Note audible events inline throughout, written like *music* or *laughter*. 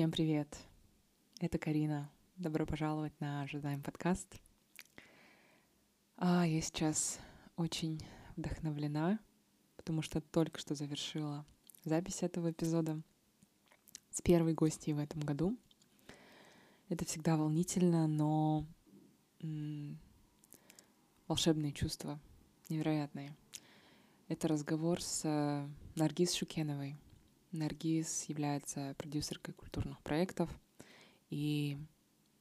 Всем привет! Это Карина. Добро пожаловать на Ожидаем подкаст. А, я сейчас очень вдохновлена, потому что только что завершила запись этого эпизода с первой гостьей в этом году. Это всегда волнительно, но м- волшебные чувства, невероятные. Это разговор с э, Наргиз Шукеновой — Наргиз является продюсеркой культурных проектов и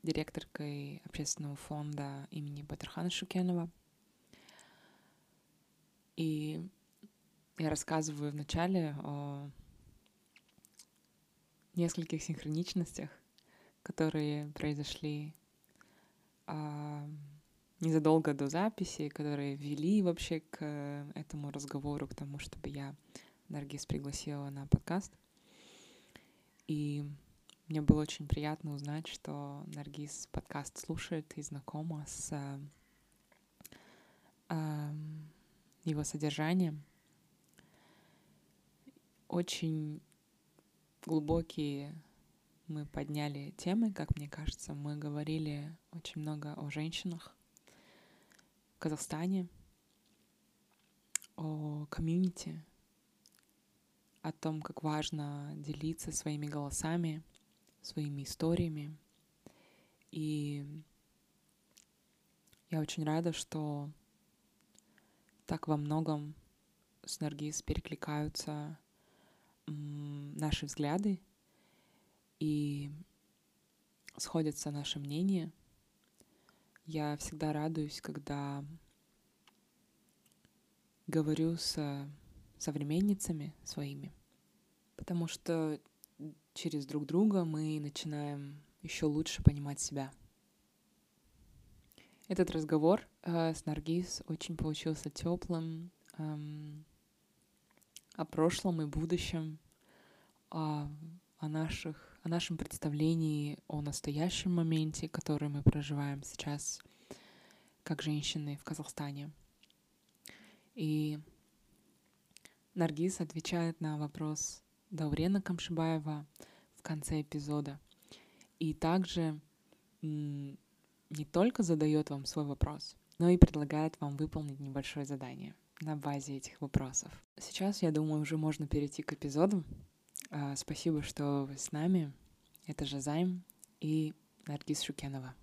директоркой общественного фонда имени Батархана Шукенова. И я рассказываю вначале о нескольких синхроничностях, которые произошли а, незадолго до записи, которые вели вообще к этому разговору, к тому, чтобы я Наргиз пригласила на подкаст. И мне было очень приятно узнать, что Наргиз подкаст слушает и знакома с э, его содержанием. Очень глубокие мы подняли темы, как мне кажется. Мы говорили очень много о женщинах в Казахстане, о комьюнити, о том, как важно делиться своими голосами, своими историями. И я очень рада, что так во многом с Наргиз перекликаются наши взгляды и сходятся наши мнения. Я всегда радуюсь, когда говорю с современницами своими, потому что через друг друга мы начинаем еще лучше понимать себя. Этот разговор э, с Наргиз очень получился теплым эм, о прошлом и будущем, о, о наших, о нашем представлении о настоящем моменте, который мы проживаем сейчас как женщины в Казахстане. И Наргиз отвечает на вопрос Даурена Камшибаева в конце эпизода. И также не только задает вам свой вопрос, но и предлагает вам выполнить небольшое задание на базе этих вопросов. Сейчас, я думаю, уже можно перейти к эпизоду. А, спасибо, что вы с нами. Это Жазайм и Наргиз Шукенова.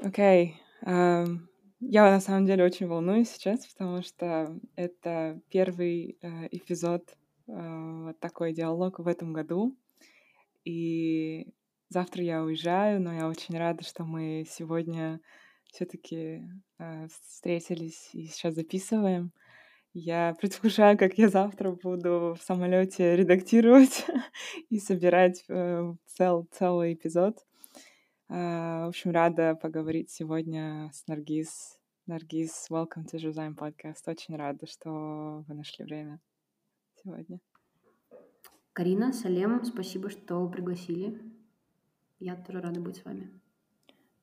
Okay. Um, я на самом деле очень волнуюсь сейчас, потому что это первый э, эпизод, э, вот такой диалог в этом году. И завтра я уезжаю, но я очень рада, что мы сегодня все-таки э, встретились и сейчас записываем. Я предвкушаю, как я завтра буду в самолете редактировать *laughs* и собирать цел, целый эпизод. Uh, в общем, рада поговорить сегодня с Наргиз. Наргиз, welcome to Жузайм подкаст. Очень рада, что вы нашли время сегодня. Карина, Салем, спасибо, что пригласили. Я тоже рада быть с вами.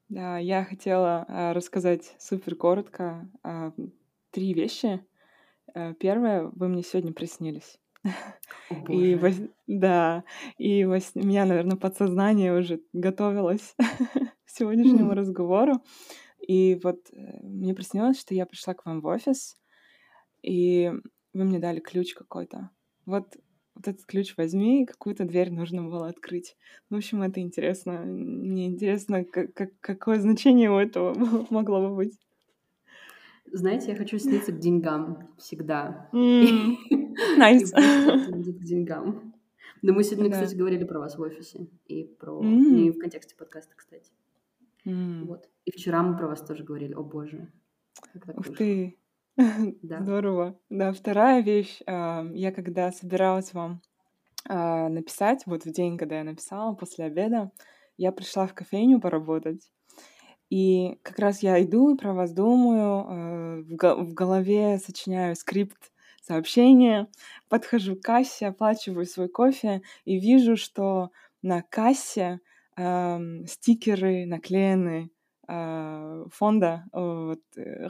Да, я хотела uh, рассказать супер коротко uh, три вещи. Первое, вы мне сегодня приснились. О, и во... да, и во... меня, наверное, подсознание уже готовилось *laughs* к сегодняшнему разговору. И вот э, мне приснилось, что я пришла к вам в офис, и вы мне дали ключ какой-то. Вот, вот этот ключ возьми, и какую-то дверь нужно было открыть. В общем, это интересно. Мне интересно, как, как, какое значение у этого *laughs* могло бы быть. Знаете, я хочу сниться к деньгам всегда. *laughs* *laughs* Nice. К деньгам. Да мы сегодня, кстати, говорили про вас в офисе. И про... И в контексте подкаста, кстати. Вот. И вчера мы про вас тоже говорили. О боже. Ух ты. Да. *laughs* Здорово. Да, вторая вещь. Я когда собиралась вам а, написать, вот в день, когда я написала, после обеда, я пришла в кофейню поработать. И как раз я иду и про вас думаю, э, в голове сочиняю скрипт сообщения, подхожу к кассе, оплачиваю свой кофе и вижу, что на кассе э, стикеры наклеены э, фонда вот,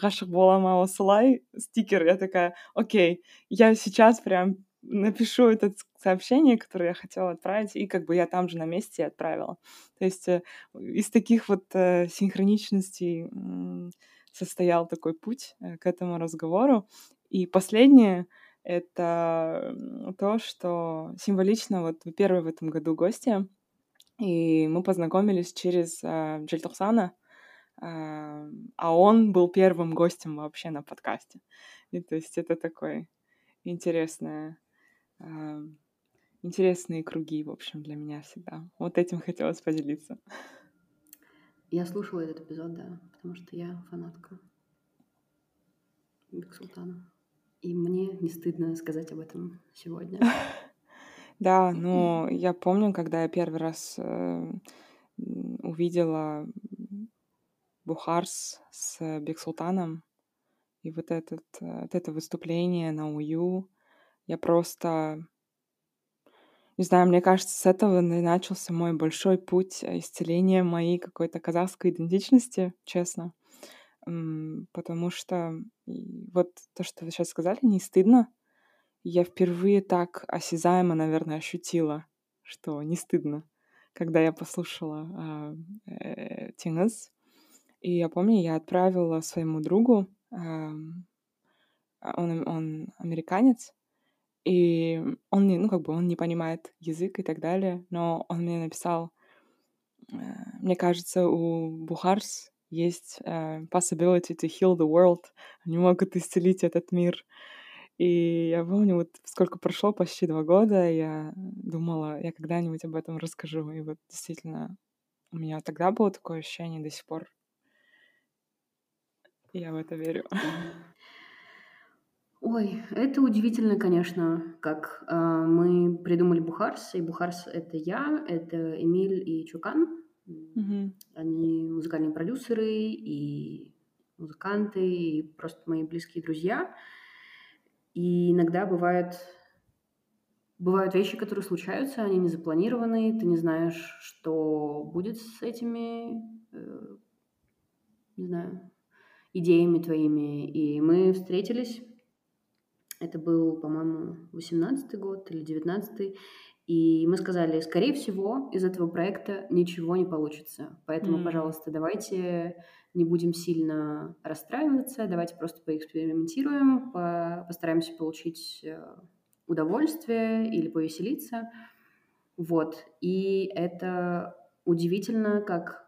ғашық бола ма осылай стикер я такая окей я сейчас прям напишу это сообщение, которое я хотела отправить, и как бы я там же на месте отправила. То есть э, из таких вот э, синхроничностей э, состоял такой путь э, к этому разговору. И последнее — это то, что символично, вот вы первый в этом году гости, и мы познакомились через э, Джельтухсана, э, а он был первым гостем вообще на подкасте. И то есть это такой интересное интересные круги, в общем, для меня всегда. Вот этим хотелось поделиться. Я слушала этот эпизод, да, потому что я фанатка Бексултана. И мне не стыдно сказать об этом сегодня. *laughs* Да, но я помню, когда я первый раз э, увидела Бухарс с Бексултаном, и вот, этот, э, вот это выступление на УЮ, я просто не знаю, мне кажется, с этого начался мой большой путь э, исцеления моей какой-то казахской идентичности, честно. Потому что вот то, что вы сейчас сказали, не стыдно. Я впервые так осязаемо, наверное, ощутила, что не стыдно, когда я послушала э, Тингас. И я помню, я отправила своему другу, э, он, он американец, и он не, ну, как бы он не понимает язык и так далее, но он мне написал, э, мне кажется, у Бухарс есть uh, possibility to heal the world. Они могут исцелить этот мир. И я помню, вот сколько прошло, почти два года, я думала, я когда-нибудь об этом расскажу. И вот действительно, у меня тогда было такое ощущение до сих пор. Я в это верю. *laughs* Ой, это удивительно, конечно, как э, мы придумали Бухарс, и Бухарс — это я, это Эмиль и Чукан. Мгм. Они музыкальные продюсеры и музыканты, и просто мои близкие друзья. И иногда бывает, бывают вещи, которые случаются, они не запланированы, ты не знаешь, что будет с этими, э, не знаю, идеями твоими. И мы встретились это был, по-моему, 18 год или 19 и мы сказали, скорее всего, из этого проекта ничего не получится. Поэтому, mm. пожалуйста, давайте не будем сильно расстраиваться, давайте просто поэкспериментируем, по постараемся получить э, удовольствие или повеселиться. Вот. И это удивительно, как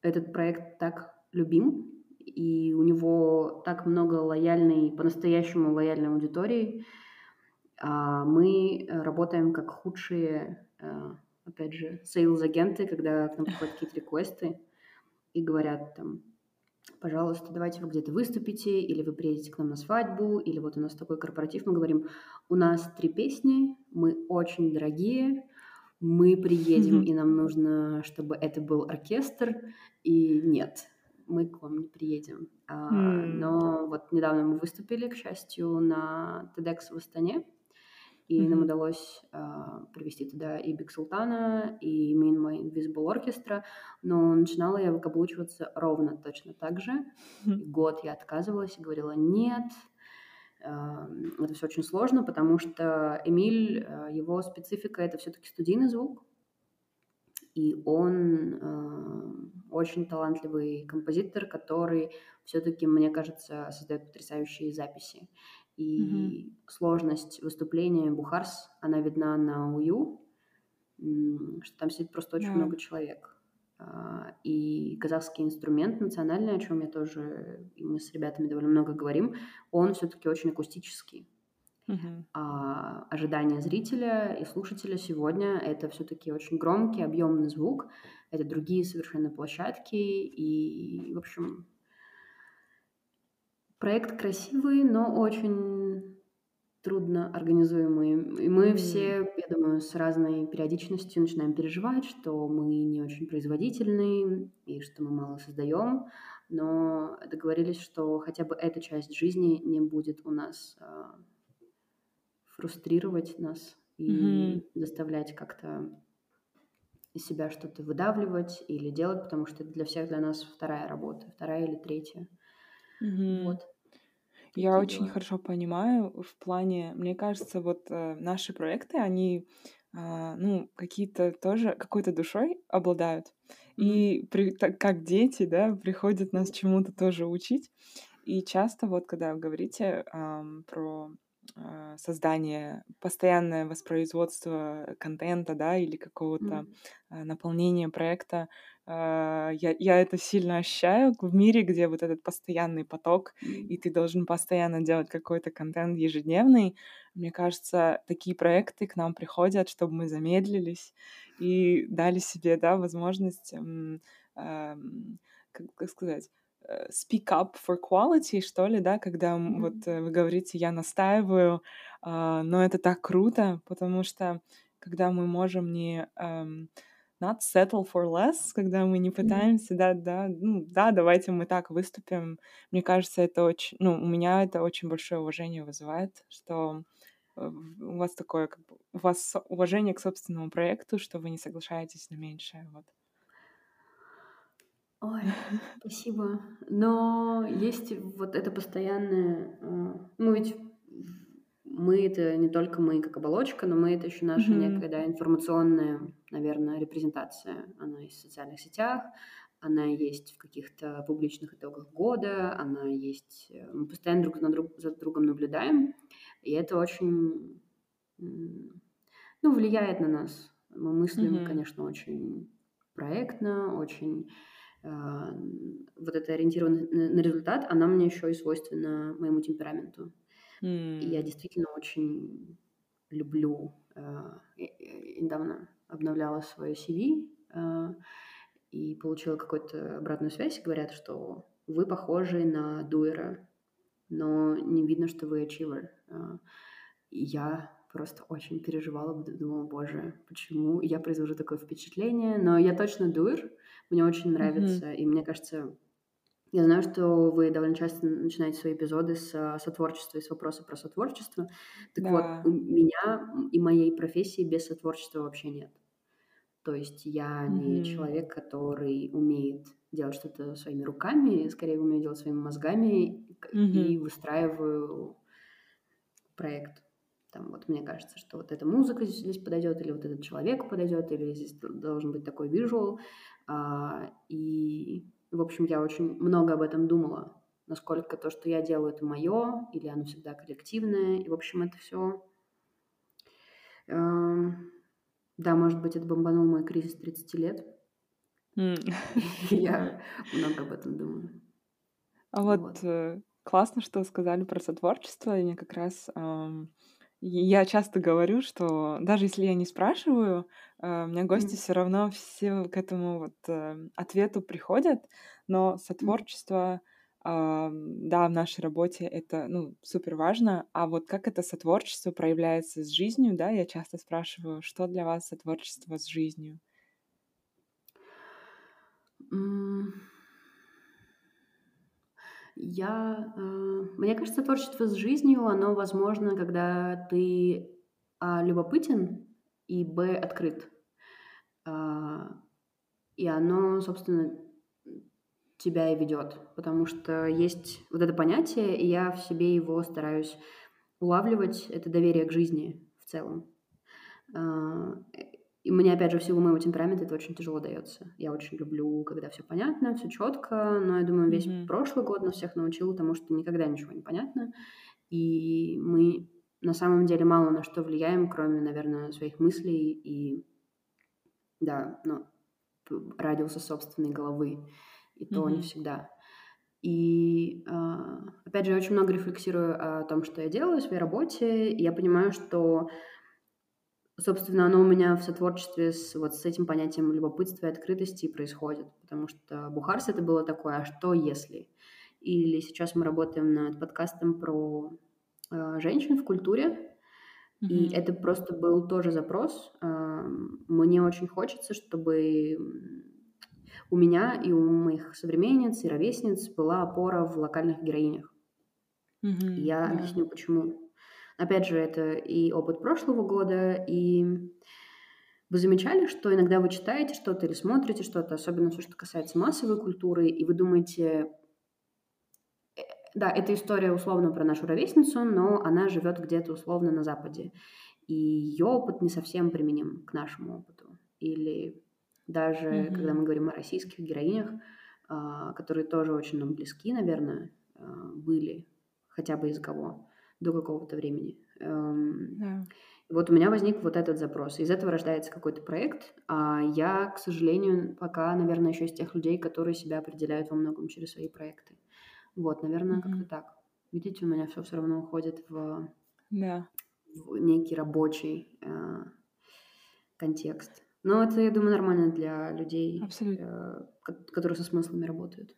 этот проект так любим, и у него так много лояльной, по-настоящему лояльной аудитории. А мы э, работаем как худшие, э, опять же, сейлз-агенты, когда к нам приходят какие-то реквесты и говорят там, пожалуйста, давайте вы где-то выступите, или вы приедете к нам на свадьбу, или вот у нас такой корпоратив, мы говорим, у нас три песни, мы очень дорогие, мы приедем, и нам нужно, чтобы это был оркестр, и нет, мы к вам не приедем. Mm. Но вот недавно мы выступили, к счастью, на TEDx в Астане, и mm-hmm. нам удалось uh, привести туда и Биг Султана, и Main My Invisible Orchestra, но начинала я выкаблучиваться ровно точно так же. Mm-hmm. Год я отказывалась и говорила «нет», uh, это все очень сложно, потому что Эмиль, uh, его специфика — это все-таки студийный звук, и он э, очень талантливый композитор, который все-таки, мне кажется, создает потрясающие записи. И mm-hmm. сложность выступления Бухарс, она видна на УЮ, что там сидит просто очень yeah. много человек. А, и казахский инструмент национальный, о чем я тоже, и мы с ребятами довольно много говорим, он все-таки очень акустический. Uh-huh. А ожидания зрителя и слушателя сегодня это все-таки очень громкий, объемный звук, это другие совершенно площадки, и, в общем, проект красивый, но очень трудно организуемый. И мы mm. все, я думаю, с разной периодичностью начинаем переживать, что мы не очень производительны и что мы мало создаем, но договорились, что хотя бы эта часть жизни не будет у нас а, фрустрировать нас и mm-hmm. заставлять как-то из себя что-то выдавливать или делать, потому что это для всех для нас вторая работа, вторая или третья. Mm-hmm. Вот. Я очень хорошо понимаю в плане, мне кажется, вот э, наши проекты, они а, ну, какие-то тоже какой-то душой обладают. Mm-hmm. И при, так, как дети, да, приходят нас чему-то тоже учить. И часто вот, когда вы говорите эм, про э, создание, постоянное воспроизводство контента, да, или какого-то mm-hmm. э, наполнения проекта, а, я, я это сильно ощущаю в мире, где вот этот постоянный поток, и ты должен постоянно делать какой-то контент ежедневный. Мне кажется, такие проекты к нам приходят, чтобы мы замедлились и дали себе, да, возможность, эм, эм, как, как сказать, э, speak up for quality, что ли, да, когда mm-hmm. вот вы говорите, я настаиваю, э, но это так круто, потому что когда мы можем не эм, not settle for less, когда мы не пытаемся, да, да, ну, да, давайте мы так выступим. Мне кажется, это очень, ну, у меня это очень большое уважение вызывает, что э, у вас такое, как бы, у вас уважение к собственному проекту, что вы не соглашаетесь на меньшее, вот. Ой, *laughs* спасибо. Но есть вот это постоянное... Э, мы ведь мы это не только мы как оболочка, но мы это еще наша mm-hmm. некая да, информационная, наверное, репрезентация. Она есть в социальных сетях, она есть в каких-то публичных итогах года, она есть... Э, мы постоянно друг, на друг за другом наблюдаем, и это очень ну, влияет на нас. Мы мыслим, mm-hmm. конечно, очень проектно, очень э, вот это ориентированность на, на результат, она мне еще и свойственна моему темпераменту. Mm. И я действительно очень люблю. Э, недавно обновляла свое CV э, и получила какую-то обратную связь. Говорят, что вы похожи на дуэра, но не видно, что вы achiever. Э, я просто очень переживала, думала, боже, почему я произвожу такое впечатление, но я точно дуэр, мне очень нравится, mm-hmm. и мне кажется, я знаю, что вы довольно часто начинаете свои эпизоды с сотворчества и с вопроса про сотворчество. Так да. вот, у меня и моей профессии без сотворчества вообще нет. То есть я mm-hmm. не человек, который умеет делать что-то своими руками, скорее умею делать своими мозгами mm-hmm. и выстраиваю проект. Там вот мне кажется, что вот эта музыка здесь подойдет, или вот этот человек подойдет, или здесь должен быть такой визуал. А, и в общем, я очень много об этом думала, насколько то, что я делаю, это мое, или оно всегда коллективное. И, в общем, это все... Да, может быть, это бомбанул мой кризис 30 лет. *laughs* Я много об этом думаю. А вот э, классно, что сказали про сотворчество. Мне как раз я часто говорю, что даже если я не спрашиваю, э, у меня гости все равно все к этому вот э, ответу приходят, но сотворчество, да, в нашей работе это, ну, супер важно, а вот как это сотворчество проявляется с жизнью, да, я часто спрашиваю, что для вас сотворчество с жизнью? Я, э, мне кажется, творчество с жизнью, оно возможно, когда ты а, любопытен и б открыт. А, и оно, собственно, тебя и ведет, потому что есть вот это понятие, и я в себе его стараюсь улавливать, это доверие к жизни в целом. А, и мне, опять же, в силу моего темперамента это очень тяжело дается. Я очень люблю, когда все понятно, все четко, но я думаю, весь mm-hmm. прошлый год нас всех научил тому, что никогда ничего не понятно. И мы на самом деле мало на что влияем, кроме, наверное, своих мыслей и, да, ну, радиуса собственной головы. И то mm-hmm. не всегда. И, а, опять же, я очень много рефлексирую о том, что я делаю в своей работе, и я понимаю, что собственно, оно у меня в сотворчестве с вот с этим понятием любопытства и открытости происходит, потому что Бухарс это было такое, а что если? Или сейчас мы работаем над подкастом про э, женщин в культуре, mm-hmm. и это просто был тоже запрос. Э, мне очень хочется, чтобы у меня и у моих современниц и ровесниц была опора в локальных героинях. Mm-hmm. Я yeah. объясню, почему. Опять же, это и опыт прошлого года, и вы замечали, что иногда вы читаете что-то или смотрите что-то, особенно все, что касается массовой культуры, и вы думаете, «Э, да, это история условно про нашу ровесницу, но она живет где-то условно на Западе. И ее опыт не совсем применим к нашему опыту. Или даже mm-hmm. когда мы говорим о российских героинях, а, которые тоже очень нам близки, наверное, а, были, хотя бы из кого, до какого-то времени. Эм, да. Вот у меня возник вот этот запрос. Из этого рождается какой-то проект, а я, к сожалению, пока, наверное, еще из тех людей, которые себя определяют во многом через свои проекты. Вот, наверное, mm-hmm. как-то так. Видите, у меня все все равно уходит в, да. в некий рабочий э, контекст. Но это, я думаю, нормально для людей, э, которые со смыслами работают.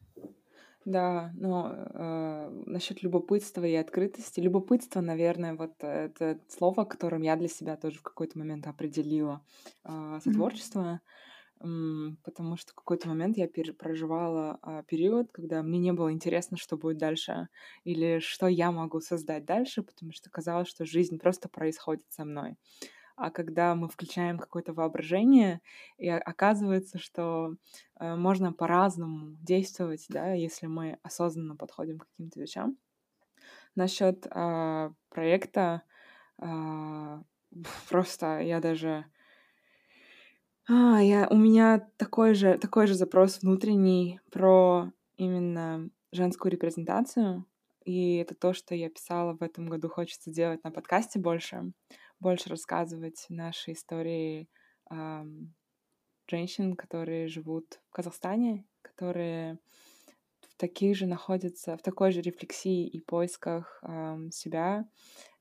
Да, но э, насчет любопытства и открытости. Любопытство, наверное, вот это слово, которым я для себя тоже в какой-то момент определила э, сотворчество. Mm-hmm. Потому что в какой-то момент я пер- проживала э, период, когда мне не было интересно, что будет дальше, или что я могу создать дальше, потому что казалось, что жизнь просто происходит со мной а когда мы включаем какое-то воображение, и оказывается, что э, можно по-разному действовать, да, если мы осознанно подходим к каким-то вещам. Насчет э, проекта э, *laughs* просто я даже а, я, у меня такой же, такой же запрос внутренний про именно женскую репрезентацию. И это то, что я писала в этом году, хочется делать на подкасте больше больше рассказывать наши истории э, женщин, которые живут в Казахстане, которые в таких же находятся, в такой же рефлексии и поисках э, себя.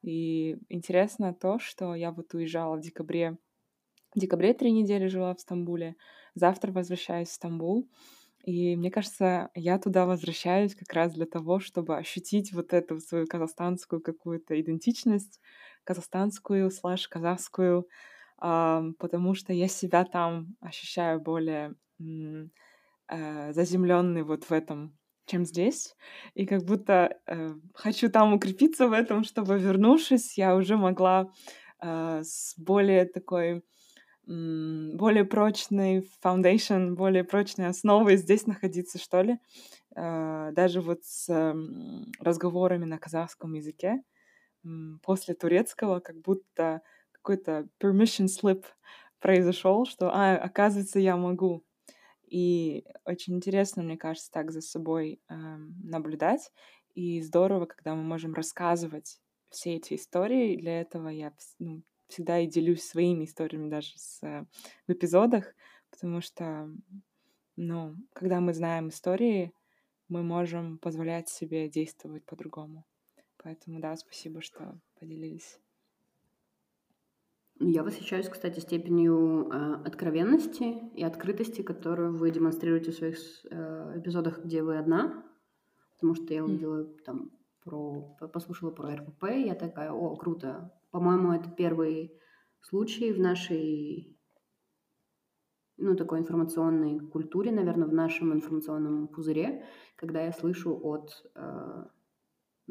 И интересно то, что я вот уезжала в декабре. В декабре три недели жила в Стамбуле. Завтра возвращаюсь в Стамбул. И мне кажется, я туда возвращаюсь как раз для того, чтобы ощутить вот эту свою казахстанскую какую-то идентичность, казахстанскую слэш казахскую, потому что я себя там ощущаю более э, заземленной вот в этом, чем здесь. И как будто э, хочу там укрепиться в этом, чтобы, вернувшись, я уже могла э, с более такой более прочной foundation, более прочной основой здесь находиться, что ли. Даже вот с разговорами на казахском языке после турецкого как будто какой-то permission slip произошел, что, а, оказывается, я могу. И очень интересно, мне кажется, так за собой э, наблюдать. И здорово, когда мы можем рассказывать все эти истории. Для этого я ну, всегда и делюсь своими историями даже с, э, в эпизодах, потому что, ну, когда мы знаем истории, мы можем позволять себе действовать по-другому. Поэтому да, спасибо, что поделились. Я восхищаюсь, кстати, степенью э, откровенности и открытости, которую вы демонстрируете в своих э, эпизодах, где вы одна. Потому что я увидела там про, послушала про РПП, и я такая, о, круто. По-моему, это первый случай в нашей, ну, такой информационной культуре, наверное, в нашем информационном пузыре, когда я слышу от э,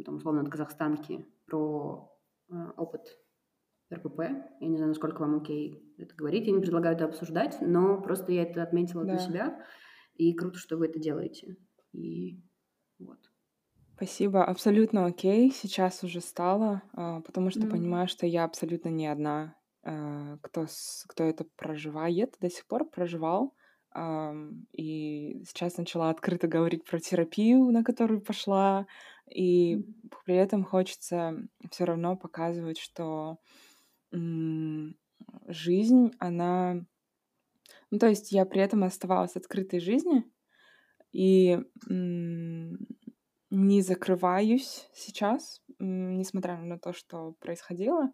там, условно, от казахстанки про э, опыт РПП. Я не знаю, насколько вам окей это говорить. Я не предлагаю это обсуждать, но просто я это отметила да. для себя. И круто, что вы это делаете. И вот. Спасибо, абсолютно окей. Сейчас уже стало, а, потому что mm. понимаю, что я абсолютно не одна, э, кто, кто это проживает, до сих пор проживал. И сейчас начала открыто говорить про терапию, на которую пошла, и при этом хочется все равно показывать, что жизнь, она... Ну, то есть я при этом оставалась открытой жизни и не закрываюсь сейчас, несмотря на то, что происходило.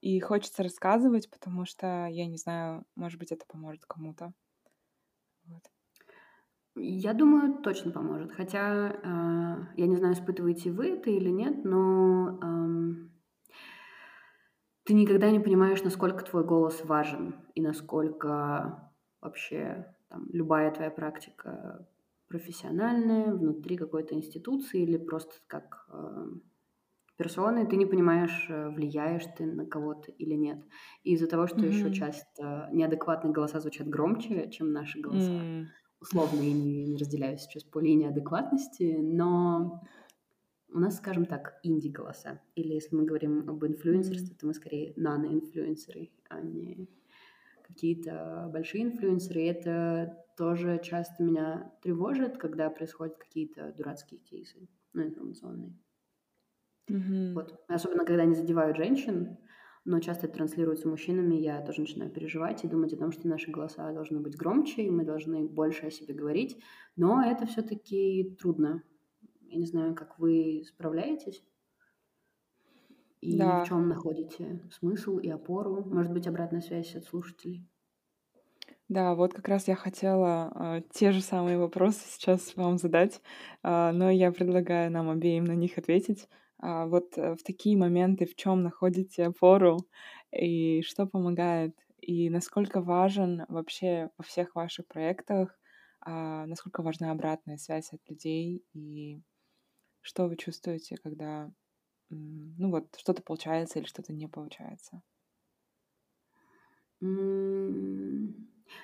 И хочется рассказывать, потому что, я не знаю, может быть, это поможет кому-то. Вот. Я думаю, точно поможет. Хотя э, я не знаю, испытываете вы это или нет, но э, ты никогда не понимаешь, насколько твой голос важен и насколько вообще там, любая твоя практика профессиональная, внутри какой-то институции или просто как э, персоны, ты не понимаешь, э, влияешь ты на кого-то или нет. И из-за того, что mm-hmm. еще часто неадекватные голоса звучат громче, чем наши голоса. Mm-hmm условно я не, не разделяю сейчас по линии адекватности, но у нас, скажем так, инди-голоса. Или если мы говорим об инфлюенсерстве, то мы скорее нано-инфлюенсеры, а не какие-то большие инфлюенсеры. И это тоже часто меня тревожит, когда происходят какие-то дурацкие кейсы, ну, информационные. Mm-hmm. Вот. Особенно, когда они задевают женщин, но часто это транслируется мужчинами, я тоже начинаю переживать и думать о том, что наши голоса должны быть громче, и мы должны больше о себе говорить, но это все-таки трудно. Я не знаю, как вы справляетесь и да. в чем находите смысл и опору, может быть, обратная связь от слушателей. Да, вот как раз я хотела э, те же самые вопросы сейчас вам задать, э, но я предлагаю нам обеим на них ответить. А, вот э, в такие моменты в чем находите опору и что помогает, и насколько важен вообще во всех ваших проектах, а, насколько важна обратная связь от людей, и что вы чувствуете, когда ну вот что-то получается или что-то не получается?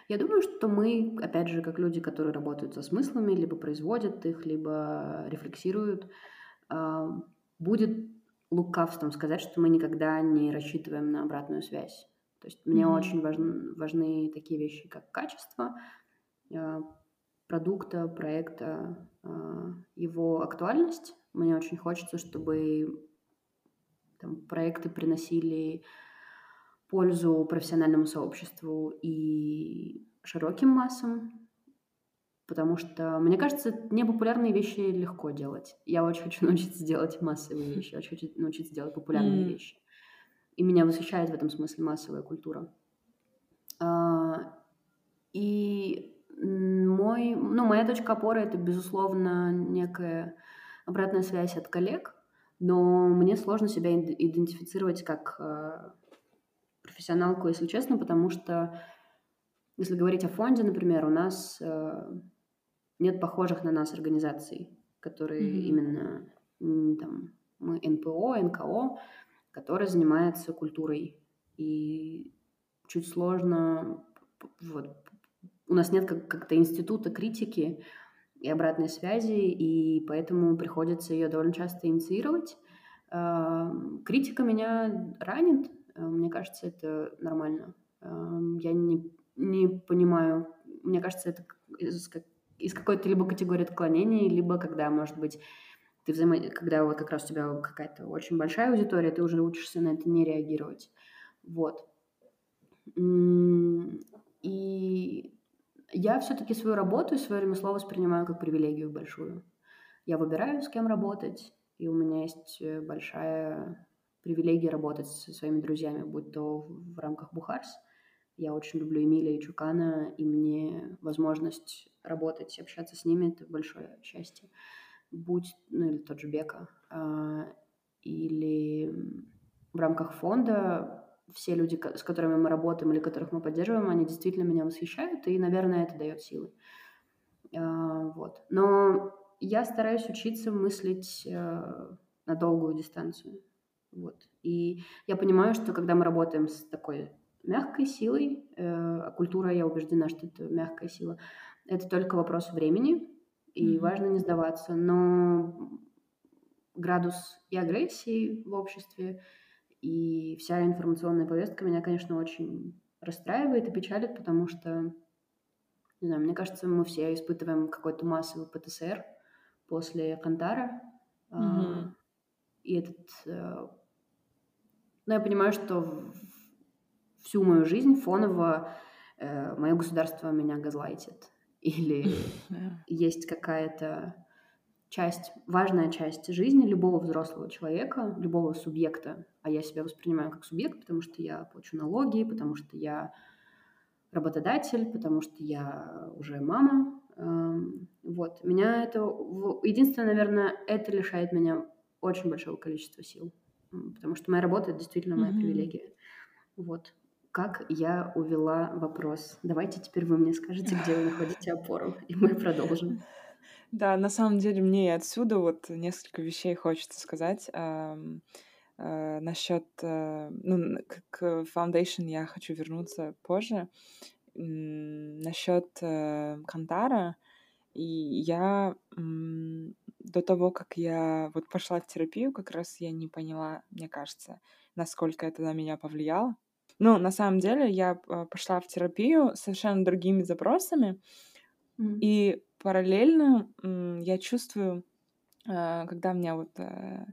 Я думаю, что мы, опять же, как люди, которые работают со смыслами, либо производят их, либо рефлексируют, будет лукавством сказать, что мы никогда не рассчитываем на обратную связь. То есть мне mm-hmm. очень важны, важны такие вещи, как качество э, продукта, проекта, э, его актуальность. Мне очень хочется, чтобы там, проекты приносили пользу профессиональному сообществу и широким массам, Потому что, мне кажется, непопулярные вещи легко делать. Я очень хочу *laughs* научиться делать массовые вещи, очень хочу научиться делать популярные mm. вещи. И меня восхищает в этом смысле массовая культура. А, и мой, ну, моя точка опоры — это, безусловно, некая обратная связь от коллег, но мне сложно себя идентифицировать как э, профессионалку, если честно, потому что если говорить о фонде, например, у нас э, нет похожих на нас организаций, которые mm-hmm. именно там, мы НПО, НКО, которые занимаются культурой. И чуть сложно, вот, у нас нет как- как-то института критики и обратной связи, и поэтому приходится ее довольно часто инициировать. Критика меня ранит, мне кажется, это нормально. Я не, не понимаю, мне кажется, это из какой-то либо категории отклонений, либо когда, может быть, ты взаимо... когда вот как раз у тебя какая-то очень большая аудитория, ты уже учишься на это не реагировать. Вот. И я все-таки свою работу и свое ремесло воспринимаю как привилегию большую. Я выбираю, с кем работать, и у меня есть э, большая привилегия работать со своими друзьями, будь то в рамках Бухарс. Я очень люблю Эмилия и Чукана, и мне возможность работать, общаться с ними, это большое счастье. Будь, ну или тот же Бека, а, или в рамках фонда все люди, с которыми мы работаем или которых мы поддерживаем, они действительно меня восхищают, и, наверное, это дает силы. А, вот. Но я стараюсь учиться мыслить а, на долгую дистанцию. Вот. И я понимаю, что когда мы работаем с такой мягкой силой, э, а культура, я убеждена, что это мягкая сила, это только вопрос времени, и mm-hmm. важно не сдаваться. Но градус и агрессии в обществе, и вся информационная повестка меня, конечно, очень расстраивает и печалит, потому что, не знаю, мне кажется, мы все испытываем какой-то массовый ПТСР после Кантара. Mm-hmm. И этот... А, ну, я понимаю, что всю мою жизнь фоново э, мое государство меня газлайтит или есть какая-то часть, важная часть жизни любого взрослого человека, любого субъекта, а я себя воспринимаю как субъект, потому что я плачу налоги, потому что я работодатель, потому что я уже мама. Эм, вот. Меня это... Единственное, наверное, это лишает меня очень большого количества сил, потому что моя работа — это действительно моя mm-hmm. привилегия. Вот как я увела вопрос. Давайте теперь вы мне скажете, где вы находите опору, и мы продолжим. *laughs* Да, на самом деле мне и отсюда вот несколько вещей хочется сказать. Э, насчет, э, ну, к Foundation я хочу вернуться позже. Насчет э, Кантара, И я до того, как я вот пошла в терапию, как раз я не поняла, мне кажется, насколько это на меня повлияло. Ну, на самом деле, я а, пошла в терапию с совершенно другими запросами, и параллельно я чувствую, а, когда меня вот э,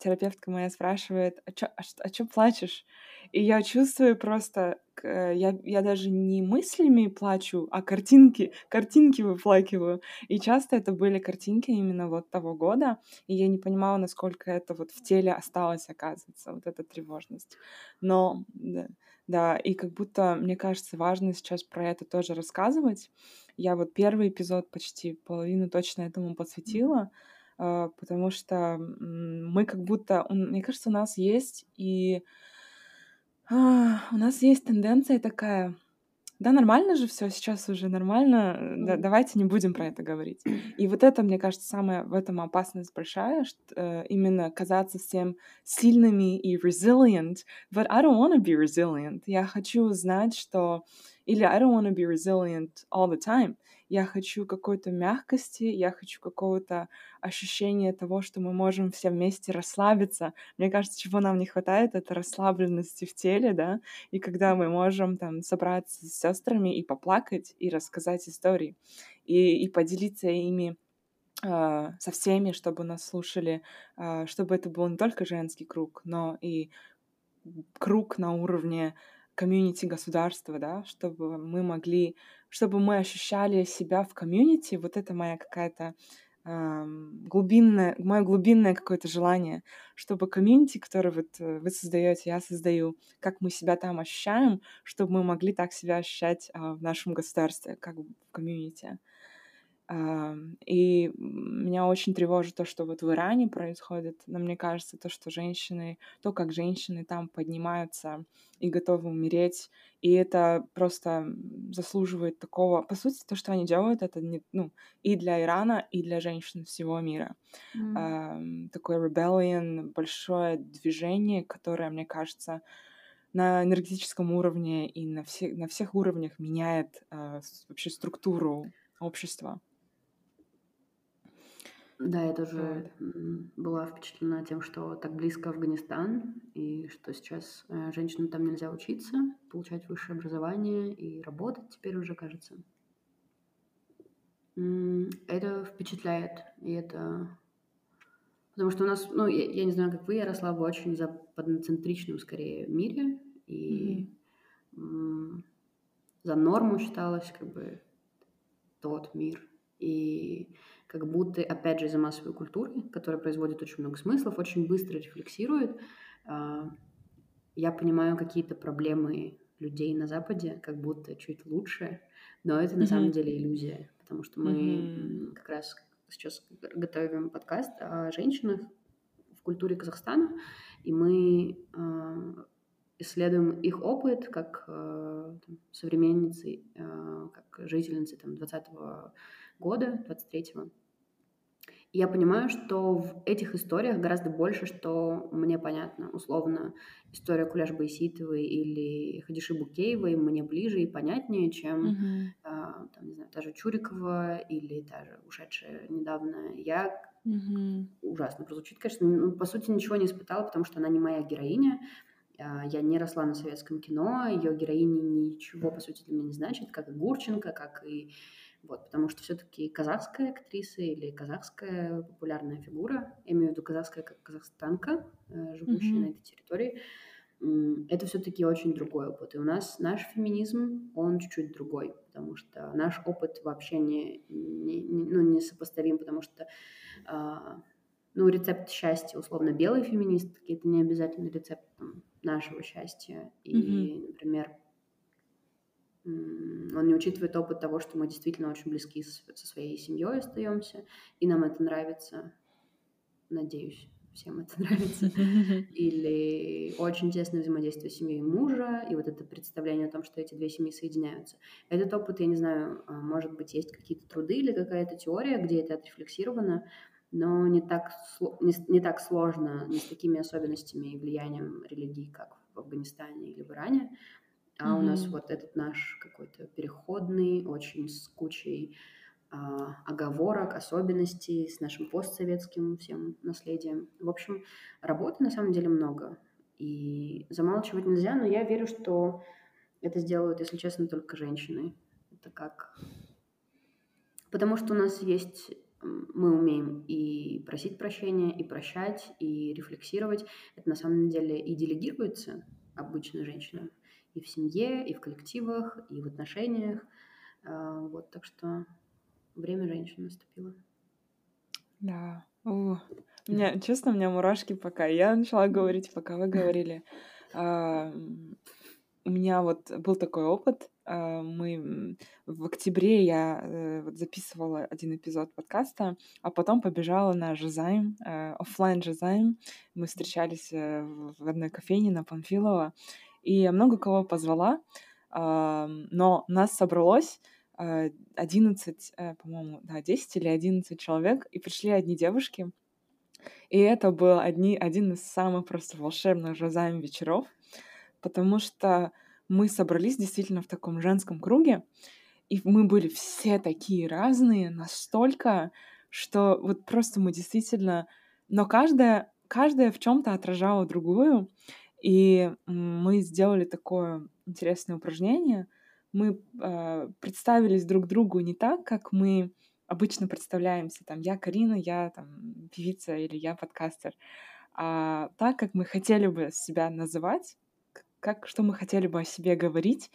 терапевтка моя спрашивает, а чё, а, а чё плачешь? И я чувствую просто, я, я даже не мыслями плачу, а картинки, картинки выплакиваю. И часто это были картинки именно вот того года, и я не понимала, насколько это вот в теле осталось, оказывается, вот эта тревожность. Но, да, да, и как будто, мне кажется, важно сейчас про это тоже рассказывать. Я вот первый эпизод почти половину точно этому посвятила, а, потому что мы как будто, мне кажется, у нас есть и а, у нас есть тенденция такая да, нормально же все сейчас уже нормально, да, давайте не будем про это говорить. И вот это, мне кажется, самая в этом опасность большая, что, э, именно казаться всем сильными и resilient. But I don't want to be resilient. Я хочу знать, что... Или I don't want to be resilient all the time я хочу какой-то мягкости, я хочу какого-то ощущения того, что мы можем все вместе расслабиться. Мне кажется, чего нам не хватает, это расслабленности в теле, да, и когда мы можем там собраться с сестрами и поплакать, и рассказать истории, и, и поделиться ими э, со всеми, чтобы нас слушали, э, чтобы это был не только женский круг, но и круг на уровне комьюнити государства, да, чтобы мы могли, чтобы мы ощущали себя в комьюнити, вот это моя какая-то э, глубинное, мое глубинное какое-то желание, чтобы комьюнити, которое вот э, вы создаете, я создаю, как мы себя там ощущаем, чтобы мы могли так себя ощущать э, в нашем государстве, как в комьюнити. И меня очень тревожит то, что вот в Иране происходит. Но мне кажется, то, что женщины, то, как женщины там поднимаются и готовы умереть, и это просто заслуживает такого... По сути, то, что они делают, это не, ну, и для Ирана, и для женщин всего мира. Mm. Такой rebellion, большое движение, которое, мне кажется, на энергетическом уровне и на, все, на всех уровнях меняет э, вообще структуру общества. Да, я тоже была впечатлена тем, что так близко Афганистан, и что сейчас э, женщинам там нельзя учиться, получать высшее образование и работать теперь уже, кажется. Это впечатляет, и это... Потому что у нас, ну, я, я не знаю, как вы, я росла в очень западноцентричном, скорее, мире, и mm-hmm. за норму считалось, как бы, тот мир. И как будто, опять же, из-за массовой культуры, которая производит очень много смыслов, очень быстро рефлексирует. А, я понимаю какие-то проблемы людей на Западе, как будто чуть лучше, но это на mm-hmm. самом деле иллюзия, потому что мы mm-hmm. как раз сейчас готовим подкаст о женщинах в культуре Казахстана, и мы э, исследуем их опыт как э, там, современницы, э, как жительницы там, 20 года, 23-го. Я понимаю, что в этих историях гораздо больше, что мне понятно. Условно, история Куляш Байситовой или Хадиши Букеевой мне ближе и понятнее, чем, mm-hmm. а, там, не знаю, та же Чурикова или та же ушедшая недавно я. Mm-hmm. Ужасно прозвучит, конечно. Ну, по сути, ничего не испытала, потому что она не моя героиня. А, я не росла на советском кино, ее героиня ничего, по сути, для меня не значит, как и Гурченко, как и вот, потому что все-таки казахская актриса или казахская популярная фигура, я имею в виду казахская как казахстанка, э, живущая mm-hmm. на этой территории, это все-таки очень другой опыт. И у нас наш феминизм, он чуть-чуть другой, потому что наш опыт вообще не, не, не, ну, не сопоставим, потому что а, ну, рецепт счастья, условно, белой феминистки, это не обязательно рецепт там, нашего счастья. И, mm-hmm. например, он не учитывает опыт того, что мы действительно очень близки со своей семьей остаемся, и нам это нравится. Надеюсь, всем это *laughs* нравится. Или очень тесное взаимодействие семьи и мужа, и вот это представление о том, что эти две семьи соединяются. Этот опыт, я не знаю, а, может быть, есть какие-то труды или какая-то теория, где это отрефлексировано, но не так, не, не так сложно, не с такими особенностями и влиянием религии, как в Афганистане или в Иране. А mm-hmm. у нас вот этот наш какой-то переходный, очень с кучей а, оговорок, особенностей с нашим постсоветским всем наследием. В общем, работы на самом деле много. И замалчивать нельзя, но я верю, что это сделают, если честно, только женщины. Это как... Потому что у нас есть... Мы умеем и просить прощения, и прощать, и рефлексировать. Это на самом деле и делегируется обычно женщинам. И в семье, и в коллективах, и в отношениях. А, вот, так что время женщин наступило. Да. У, меня, честно, у меня мурашки пока. Я начала говорить, пока вы говорили. А, у меня вот был такой опыт. А, мы в октябре я э, записывала один эпизод подкаста, а потом побежала на Жизайм, э, офлайн Жизайм. Мы встречались э, в одной кофейне на Панфилова, и много кого позвала, но нас собралось 11, э, э, по-моему, да, 10 или 11 человек, и пришли одни девушки. И это был одни, один из самых просто волшебных жазаем вечеров, потому что мы собрались действительно в таком женском круге, и мы были все такие разные, настолько, что вот просто мы действительно... Но каждая, каждая в чем то отражала другую, и мы сделали такое интересное упражнение — мы э, представились друг другу не так, как мы обычно представляемся, там, я Карина, я там певица или я подкастер, а так, как мы хотели бы себя называть, как, что мы хотели бы о себе говорить.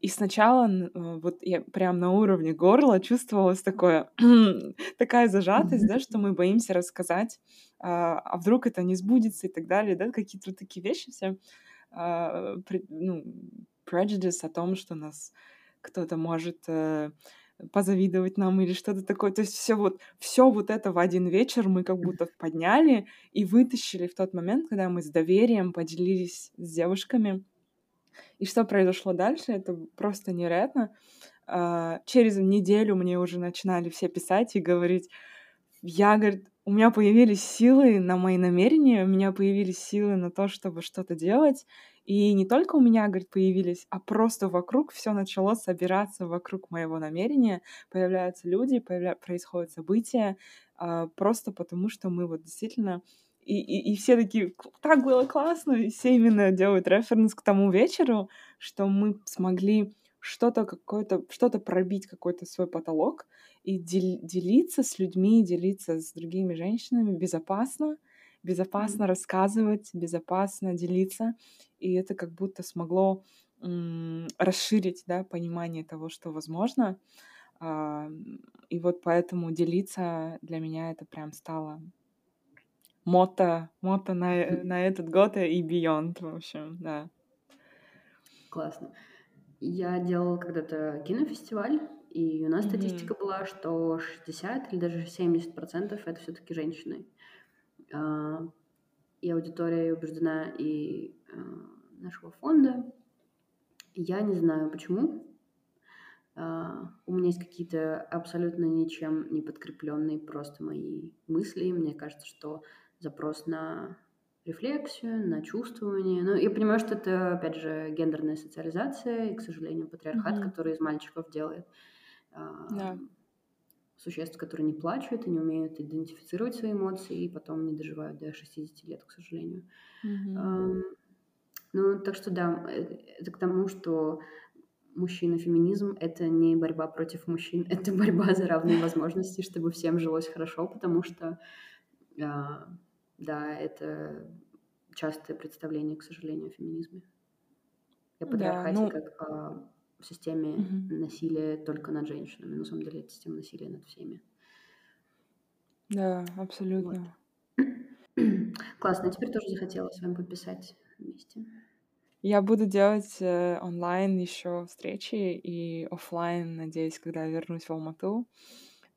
И сначала э, вот я прям на уровне горла чувствовалась такое, *clears throat* такая зажатость, да, что мы боимся рассказать, а, а вдруг это не сбудется и так далее, да, какие-то вот такие вещи все, а, ну, prejudice о том, что нас кто-то может э, позавидовать нам или что-то такое. То есть все вот, все вот это в один вечер мы как будто подняли и вытащили в тот момент, когда мы с доверием поделились с девушками. И что произошло дальше, это просто невероятно. Э, через неделю мне уже начинали все писать и говорить, я, говорит, у меня появились силы на мои намерения, у меня появились силы на то, чтобы что-то делать. И не только у меня, говорит, появились, а просто вокруг все начало собираться вокруг моего намерения. Появляются люди, появля... происходят события, а, просто потому что мы вот действительно и, и, и все такие, так было классно, и все именно делают референс к тому вечеру, что мы смогли что-то какое-то, что-то пробить, какой-то свой потолок и дел, делиться с людьми, делиться с другими женщинами безопасно, безопасно mm-hmm. рассказывать, безопасно делиться и это как будто смогло расширить да, понимание того, что возможно. И вот поэтому делиться для меня это прям стало мото, мото на, на этот год и beyond, в общем, да. Классно. Я делала когда-то кинофестиваль, и у нас mm-hmm. статистика была, что 60 или даже 70 процентов это все-таки женщины. А, и аудитория убеждена, и Э, нашего фонда. Я не знаю почему. А, у меня есть какие-то абсолютно ничем не подкрепленные просто мои мысли. Мне кажется, что запрос на рефлексию, на чувствование. Но я понимаю, что это, опять же, гендерная социализация и, к сожалению, патриархат, mm-hmm. который из мальчиков делает а, да. существ, которые не плачут и не умеют идентифицировать свои эмоции, и потом не доживают до 60 лет, к сожалению. Mm-hmm. Ну, так что да, это к тому, что мужчина-феминизм — это не борьба против мужчин, это борьба за равные *laughs* возможности, чтобы всем жилось хорошо, потому что, а, да, это частое представление, к сожалению, о феминизме. Я патриархате да, ну... как а, в системе угу. насилия только над женщинами. На самом деле это система насилия над всеми. Да, абсолютно. Вот. *clears throat* Классно, теперь тоже захотела с вами подписать вместе. Я буду делать э, онлайн еще встречи и офлайн, надеюсь, когда я вернусь в Алмату.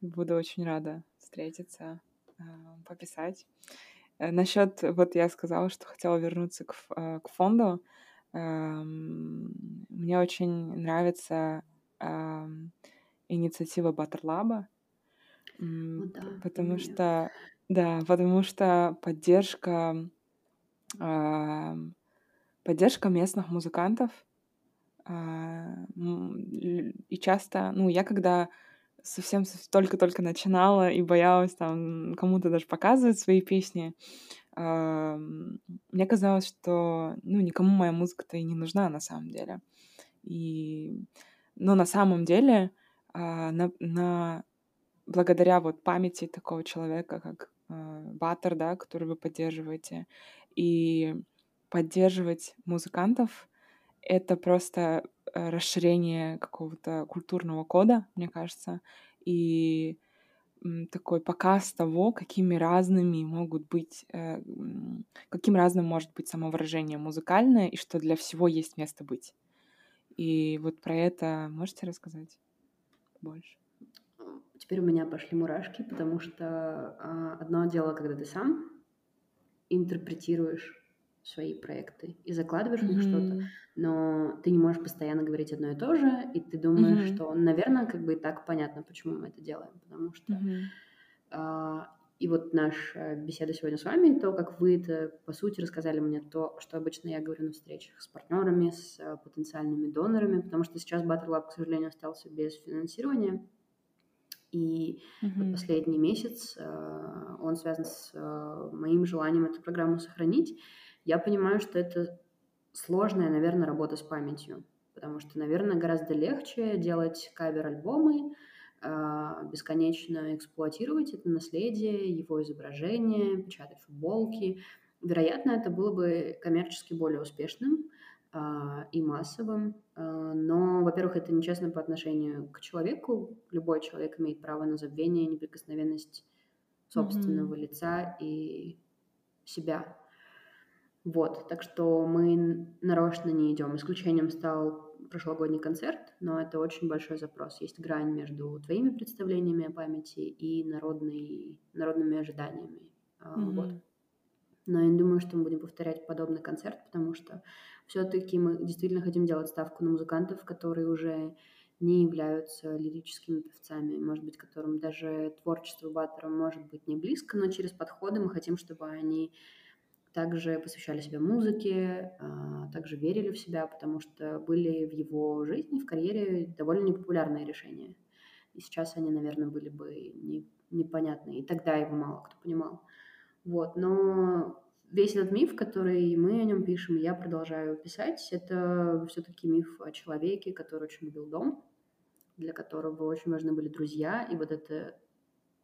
Буду очень рада встретиться, э, пописать. Э, насчет, вот я сказала, что хотела вернуться к, э, к фонду. Э, мне очень нравится э, инициатива Батерлаба, ну, да, потому что, да, потому что поддержка э, поддержка местных музыкантов. А, и часто, ну, я когда совсем только-только начинала и боялась там кому-то даже показывать свои песни, мне казалось, что ну, никому моя музыка-то и не нужна на самом деле. И... Но на самом деле а, на, на... благодаря вот памяти такого человека, как Баттер, да, который вы поддерживаете, и поддерживать музыкантов — это просто э, расширение какого-то культурного кода, мне кажется, и такой показ того, какими разными могут быть, э, каким разным может быть самовыражение музыкальное, и что для всего есть место быть. И вот про это можете рассказать больше? Теперь у меня пошли мурашки, потому что а, одно дело, когда ты сам интерпретируешь свои проекты и закладываешь mm-hmm. в них что-то, но ты не можешь постоянно говорить одно и то же, и ты думаешь, mm-hmm. что, наверное, как бы и так понятно, почему мы это делаем, потому что mm-hmm. а, и вот наша беседа сегодня с вами, то, как вы это, по сути, рассказали мне то, что обычно я говорю на встречах с партнерами, с а, потенциальными донорами, потому что сейчас Battle Lab, к сожалению, остался без финансирования, и mm-hmm. вот последний месяц а, он связан с а, моим желанием эту программу сохранить, я понимаю, что это сложная, наверное, работа с памятью, потому что, наверное, гораздо легче делать кавер-альбомы, а, бесконечно эксплуатировать это наследие, его изображение, печатать футболки. Вероятно, это было бы коммерчески более успешным а, и массовым, а, но, во-первых, это нечестно по отношению к человеку. Любой человек имеет право на забвение, неприкосновенность собственного mm-hmm. лица и себя. Вот, так что мы нарочно не идем. Исключением стал прошлогодний концерт, но это очень большой запрос. Есть грань между твоими представлениями о памяти и народной, народными ожиданиями. Mm-hmm. Вот. Но я не думаю, что мы будем повторять подобный концерт, потому что все-таки мы действительно хотим делать ставку на музыкантов, которые уже не являются лирическими певцами, может быть, которым даже творчество Баттера может быть не близко, но через подходы мы хотим, чтобы они также посвящали себя музыке, а, также верили в себя, потому что были в его жизни, в карьере довольно непопулярные решения. И сейчас они, наверное, были бы не, непонятны. И тогда его мало кто понимал. Вот. Но весь этот миф, который мы о нем пишем, я продолжаю писать, это все-таки миф о человеке, который очень любил дом, для которого очень важны были друзья. И вот это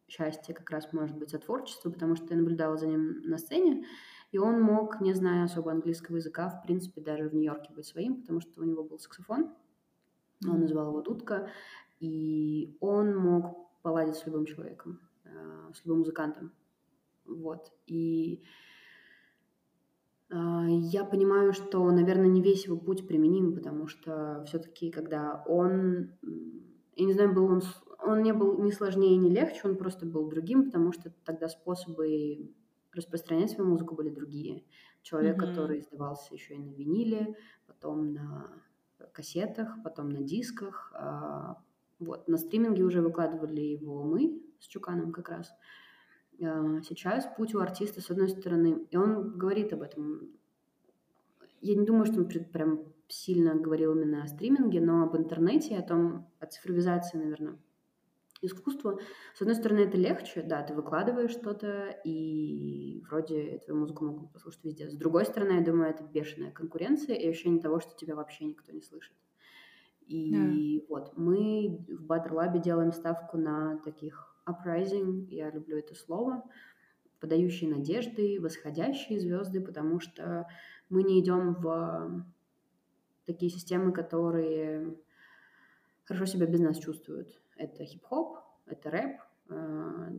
счастье как раз может быть от творчества, потому что я наблюдала за ним на сцене, и он мог, не зная особо английского языка, в принципе, даже в Нью-Йорке быть своим, потому что у него был саксофон. Он называл его Дудка. И он мог поладить с любым человеком, э, с любым музыкантом. Вот. И э, я понимаю, что, наверное, не весь его путь применим, потому что все-таки, когда он, я не знаю, был он, он не был ни сложнее, ни легче, он просто был другим, потому что тогда способы распространять свою музыку были другие. Человек, mm-hmm. который издавался еще и на виниле, потом на кассетах, потом на дисках. А, вот, на стриминге уже выкладывали его мы с Чуканом как раз. А, сейчас путь у артиста, с одной стороны, и он говорит об этом. Я не думаю, что он прям сильно говорил именно о стриминге, но об интернете, о том, о цифровизации, наверное, искусство. С одной стороны, это легче, да, ты выкладываешь что-то, и вроде твою музыку могут послушать везде. С другой стороны, я думаю, это бешеная конкуренция и ощущение того, что тебя вообще никто не слышит. И да. вот мы в Lab делаем ставку на таких uprising, я люблю это слово, подающие надежды, восходящие звезды, потому что мы не идем в такие системы, которые хорошо себя без нас чувствуют это хип-хоп, это рэп, э,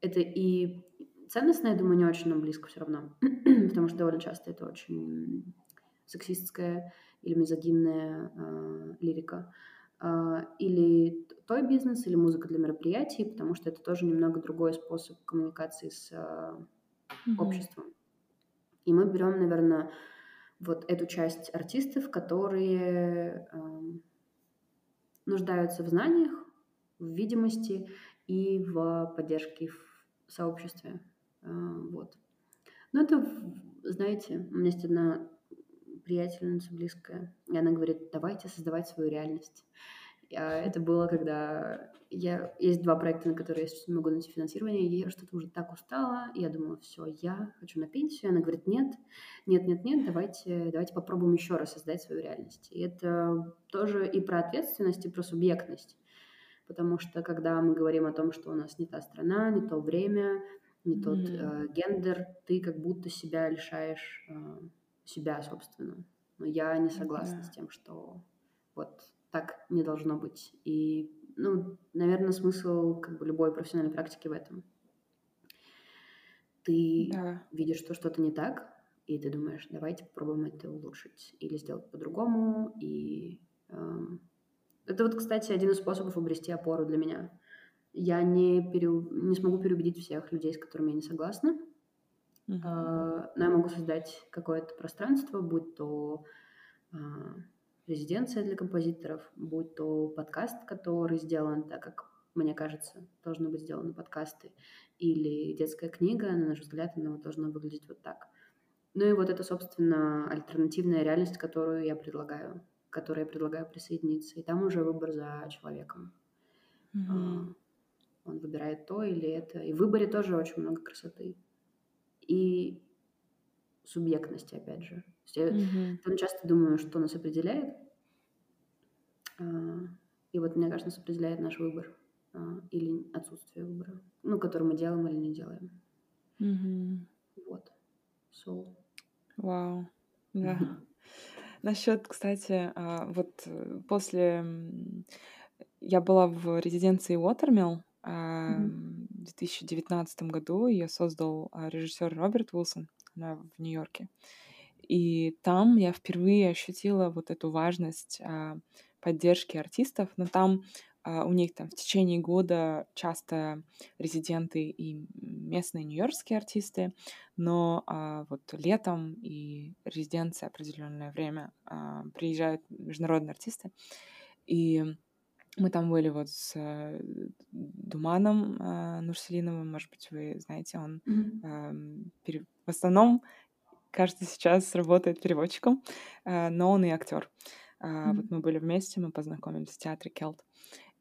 это и ценностно, я думаю, не очень нам близко все равно, *clears throat* потому что довольно часто это очень сексистская или мизогинная э, лирика, э, или той бизнес, или музыка для мероприятий, потому что это тоже немного другой способ коммуникации с э, mm-hmm. обществом. И мы берем, наверное, вот эту часть артистов, которые э, нуждаются в знаниях, в видимости и в поддержке в сообществе. А, вот. Но это, знаете, у меня есть одна приятельница близкая, и она говорит, давайте создавать свою реальность. Это было, когда я... Есть два проекта, на которые я могу найти финансирование, и я что-то уже так устала, и я думала, все, я хочу на пенсию. Она говорит, нет, нет, нет, нет, давайте, давайте попробуем еще раз создать свою реальность. И это тоже и про ответственность, и про субъектность. Потому что когда мы говорим о том, что у нас не та страна, не то время, не тот mm-hmm. э, гендер, ты как будто себя лишаешь э, себя, собственно. Но я не согласна yeah. с тем, что вот так не должно быть. И, ну, наверное, смысл как бы любой профессиональной практики в этом. Ты yeah. видишь, что что-то не так, и ты думаешь, давайте попробуем это улучшить или сделать по-другому. И э, это вот, кстати, один из способов обрести опору для меня я не, пере... не смогу переубедить всех людей, с которыми я не согласна, uh-huh. но я могу создать какое-то пространство, будь то а, резиденция для композиторов, будь то подкаст, который сделан так, как мне кажется, должны быть сделаны подкасты, или детская книга, на наш взгляд, она должна выглядеть вот так. Ну и вот это, собственно, альтернативная реальность, которую я предлагаю, к которой я предлагаю присоединиться. И там уже выбор за человеком. Mm-hmm он выбирает то или это. И в выборе тоже очень много красоты. И субъектности, опять же. Я mm-hmm. часто думаю, что нас определяет. А, и вот, мне кажется, нас определяет наш выбор а, или отсутствие выбора, ну, который мы делаем или не делаем. Mm-hmm. Вот. So. Вау. Wow. Да. Mm-hmm. Насчет, кстати, а, вот э, после я была в резиденции Watermill, в 2019 году ее создал режиссер Роберт Уилсон, она в Нью-Йорке. И там я впервые ощутила вот эту важность а, поддержки артистов, но там а, у них там в течение года часто резиденты и местные нью-йоркские артисты, но вот летом и резиденция определенное время приезжают международные артисты. И мы там были вот с э, Думаном э, Нурселиновым, может быть, вы знаете, он э, пере... в основном, кажется, сейчас работает переводчиком, э, но он и актер. Mm-hmm. Вот мы были вместе, мы познакомились в театре Келт.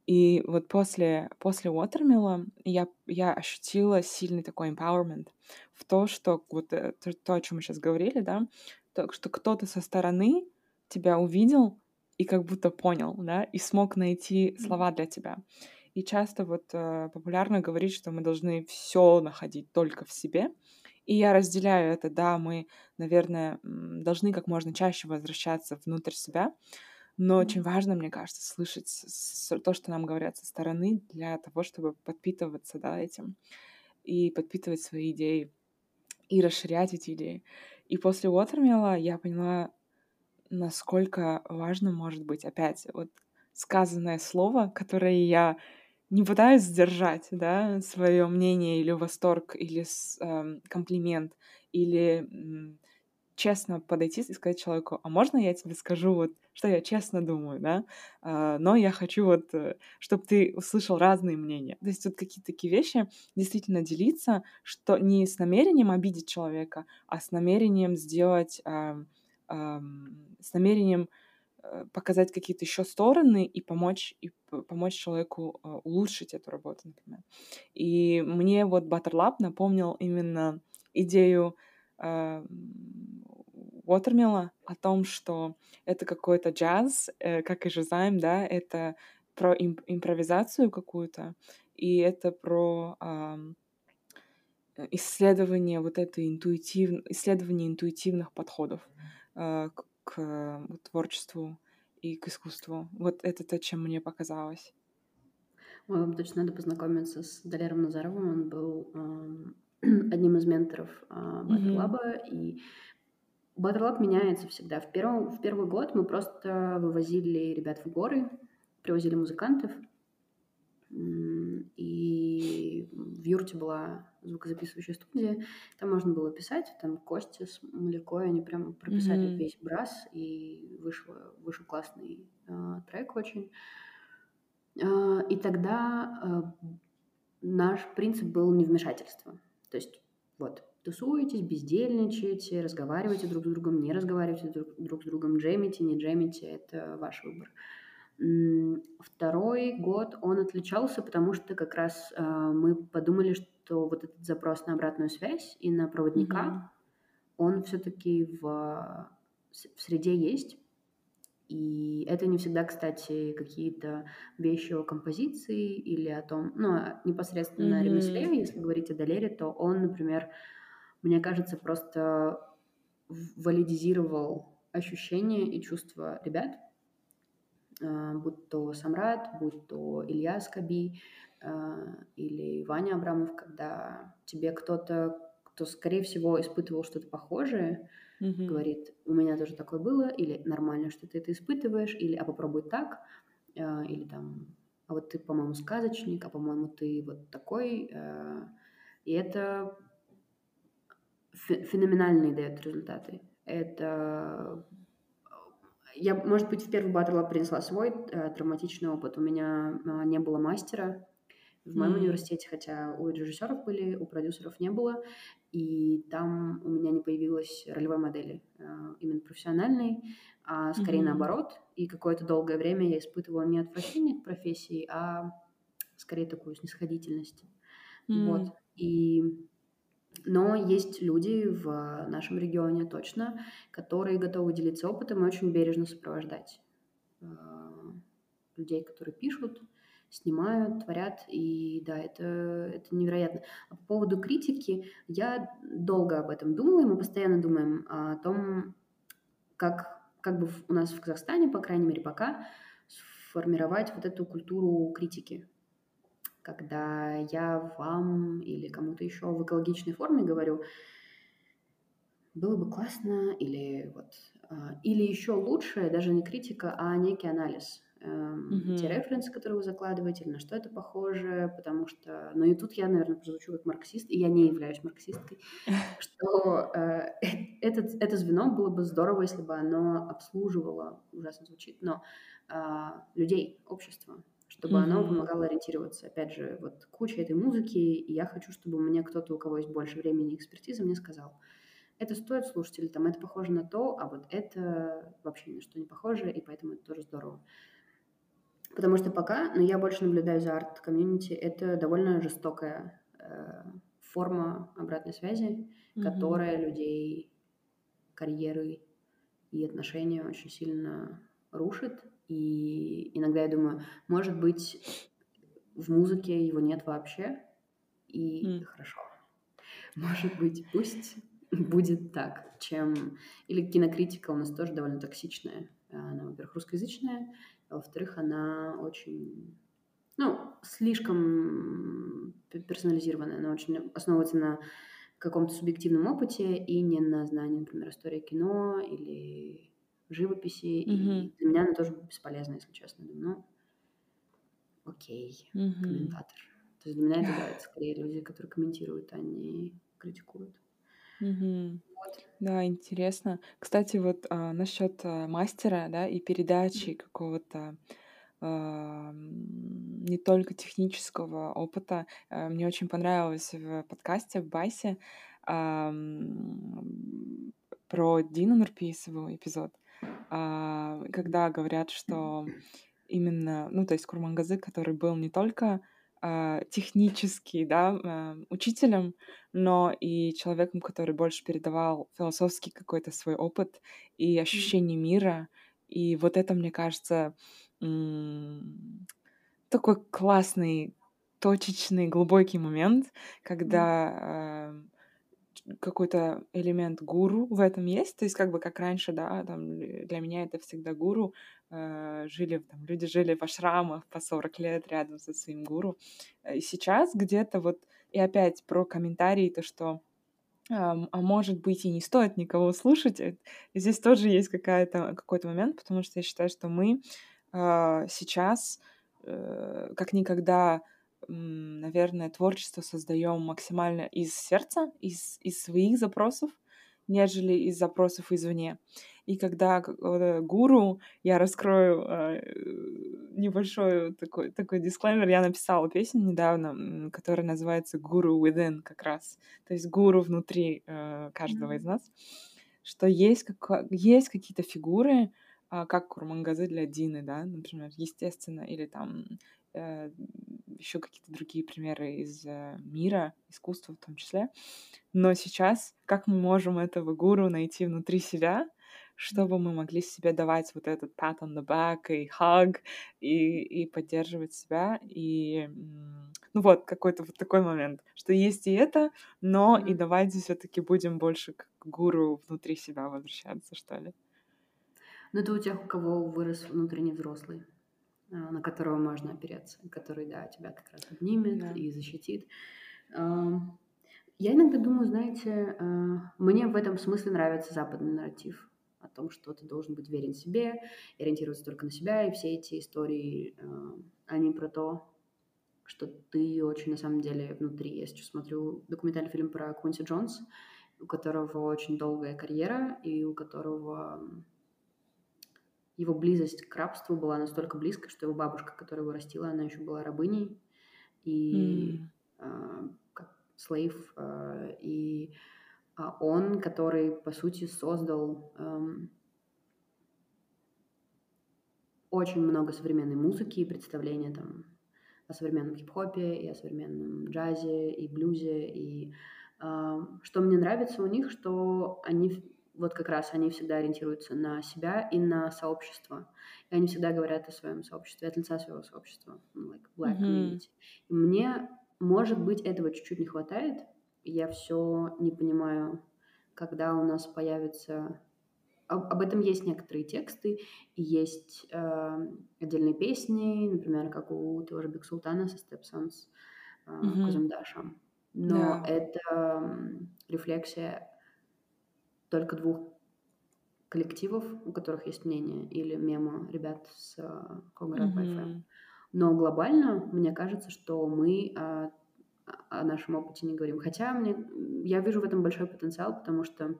И вот после, после Уотермилла я, я ощутила сильный такой empowerment в то, что вот э, то, то, о чем мы сейчас говорили, да, то, что кто-то со стороны тебя увидел, и как будто понял, да, и смог найти слова для тебя. И часто вот э, популярно говорить, что мы должны все находить только в себе. И я разделяю это, да, мы, наверное, должны как можно чаще возвращаться внутрь себя, но очень важно, мне кажется, слышать то, что нам говорят со стороны, для того, чтобы подпитываться да, этим и подпитывать свои идеи и расширять эти идеи. И после Watermill я поняла, насколько важно может быть опять вот сказанное слово, которое я не пытаюсь сдержать, да, свое мнение или восторг, или э, комплимент, или э, честно подойти и сказать человеку, а можно я тебе скажу вот, что я честно думаю, да, э, но я хочу вот, э, чтобы ты услышал разные мнения. То есть вот какие-то такие вещи действительно делиться, что не с намерением обидеть человека, а с намерением сделать э, с намерением э, показать какие-то еще стороны и помочь, и помочь человеку э, улучшить эту работу, например. И мне вот Butter Lab напомнил именно идею э, Watermill о том, что это какой-то джаз, э, как и Жизайм, да, это про имп- импровизацию какую-то, и это про э, исследование вот этой интуитив... исследование интуитивных подходов. Э, к творчеству и к искусству. Вот это то, чем мне показалось. Ой, вам точно надо познакомиться с Далером Назаровым. Он был э, *clears throat* одним из менторов э, Батерлаба. Mm-hmm. И Батерлаб меняется всегда. В, первом, в первый год мы просто вывозили ребят в горы, привозили музыкантов. И в юрте была звукозаписывающая студия, там можно было писать, там Костя с Малякой, они прям прописали mm-hmm. весь брас, и вышел, вышел классный э, трек очень. Э, и тогда э, наш принцип был невмешательство. То есть вот, тусуетесь, бездельничаете, разговариваете друг с другом, не разговариваете друг, друг с другом, джемите, не джемите, это ваш выбор. Второй год он отличался, потому что как раз э, мы подумали, что вот этот запрос на обратную связь и на проводника, mm-hmm. он все-таки в, в среде есть. И это не всегда, кстати, какие-то вещи о композиции или о том, ну, непосредственно mm-hmm. ремесле, если говорить о Долере, то он, например, мне кажется, просто валидизировал ощущения и чувства ребят, а, будь то Самрат, будь то Илья Скоби а, или Ваня Абрамов, когда тебе кто-то, кто, скорее всего, испытывал что-то похожее, mm-hmm. говорит, у меня тоже такое было, или нормально, что ты это испытываешь, или а попробуй так, а, или там, а вот ты, по-моему, сказочник, а по-моему, ты вот такой. И это феноменальные дает результаты. Это я, может быть, в первый батл принесла свой э, травматичный опыт. У меня э, не было мастера в моем mm-hmm. университете, хотя у режиссеров были, у продюсеров не было. И там у меня не появилось ролевой модели, э, именно профессиональной, а скорее mm-hmm. наоборот. И какое-то долгое время я испытывала не отвращение к профессии, а скорее такую снисходительность. Mm-hmm. Вот. И но есть люди в нашем регионе точно, которые готовы делиться опытом и очень бережно сопровождать э, людей, которые пишут, снимают, творят, и да, это, это невероятно. А по поводу критики, я долго об этом думала, и мы постоянно думаем о том, как, как бы у нас в Казахстане, по крайней мере, пока, сформировать вот эту культуру критики, когда я вам или кому-то еще в экологичной форме говорю, было бы классно, или вот, а, или еще лучше, даже не критика, а некий анализ. Mm-hmm. Те референсы, которые вы закладываете, или на что это похоже, потому что, ну и тут я, наверное, прозвучу как марксист, и я не являюсь марксисткой, *laughs* что э, *laughs* это звено было бы здорово, если бы оно обслуживало, ужасно звучит, но а, людей, общество, чтобы mm-hmm. оно помогало ориентироваться. Опять же, вот куча этой музыки, и я хочу, чтобы мне кто-то, у кого есть больше времени и экспертизы, мне сказал, это стоит слушать, или там это похоже на то, а вот это вообще ни на что не похоже, и поэтому это тоже здорово. Потому что пока, но я больше наблюдаю за арт-комьюнити, это довольно жестокая э, форма обратной связи, mm-hmm. которая людей карьеры и отношения очень сильно рушит, и иногда я думаю, может быть, в музыке его нет вообще, и mm. хорошо. *laughs* Может быть, пусть *laughs* будет так, чем... Или кинокритика у нас тоже довольно токсичная. Она, во-первых, русскоязычная, а во-вторых, она очень... Ну, слишком персонализированная. Она очень основывается на каком-то субъективном опыте и не на знании, например, истории кино или живописи, mm-hmm. и для меня она тоже бесполезна, если честно. Думаю, ну, окей, mm-hmm. комментатор. То есть для меня это да, скорее люди, которые комментируют, а не критикуют. Mm-hmm. Вот. Да, интересно. Кстати, вот а, насчет а, мастера, да, и передачи mm-hmm. какого-то а, не только технического опыта. А, мне очень понравилось в подкасте в Байсе а, про Дину Нурписову эпизод. А, когда говорят, что именно, ну, то есть Курмангазы, который был не только а, технически, да, а, учителем, но и человеком, который больше передавал философский какой-то свой опыт и ощущение мира. И вот это, мне кажется, такой классный, точечный, глубокий момент, когда какой-то элемент гуру в этом есть, то есть как бы как раньше, да, там для меня это всегда гуру, э, жили, там, люди жили в ашрамах по 40 лет рядом со своим гуру, и сейчас где-то вот, и опять про комментарии, то, что а, может быть и не стоит никого слушать, здесь тоже есть какая-то, какой-то момент, потому что я считаю, что мы э, сейчас э, как никогда наверное, творчество создаем максимально из сердца, из, из своих запросов, нежели из запросов извне. И когда гуру, я раскрою э, небольшой такой, такой дисклеймер, я написала песню недавно, которая называется «Гуру within» как раз, то есть гуру внутри э, каждого mm-hmm. из нас, что есть, как, есть какие-то фигуры, а, как Курмангазы для Дины, да, например, естественно, или там э, еще какие-то другие примеры из э, мира, искусства в том числе. Но сейчас как мы можем этого гуру найти внутри себя, чтобы мы могли себе давать вот этот pat on the back и hug, и, и поддерживать себя, и ну вот, какой-то вот такой момент, что есть и это, но mm-hmm. и давайте все таки будем больше к гуру внутри себя возвращаться, что ли. Ну, это у тех, у кого вырос внутренний взрослый, на которого можно опереться, который, да, тебя как раз обнимет да. и защитит. Я иногда думаю, знаете, а, мне в этом смысле нравится западный нарратив о том, что ты должен быть верен себе, ориентироваться только на себя, и все эти истории, а, они про то, что ты очень на самом деле внутри. Я сейчас смотрю документальный фильм про Квинси Джонс, у которого очень долгая карьера, и у которого его близость к рабству была настолько близкой, что его бабушка, которая его растила, она еще была рабыней. И mm. э, слейв. Э, и э, он, который, по сути, создал э, очень много современной музыки и представления там о современном хип-хопе, и о современном джазе, и блюзе. И э, что мне нравится у них, что они вот как раз они всегда ориентируются на себя и на сообщество. И они всегда говорят о своем сообществе, от лица своего сообщества, ну, like black community. Mm-hmm. И мне, может быть, этого чуть-чуть не хватает. Я все не понимаю, когда у нас появится... Об, об этом есть некоторые тексты, и есть э, отдельные песни, например, как у того же Биг Султана со Stepsons, э, mm-hmm. Но yeah. это рефлексия только двух коллективов, у которых есть мнение, или мемо ребят с Conga Rap mm-hmm. Но глобально, мне кажется, что мы о, о нашем опыте не говорим. Хотя мне, я вижу в этом большой потенциал, потому что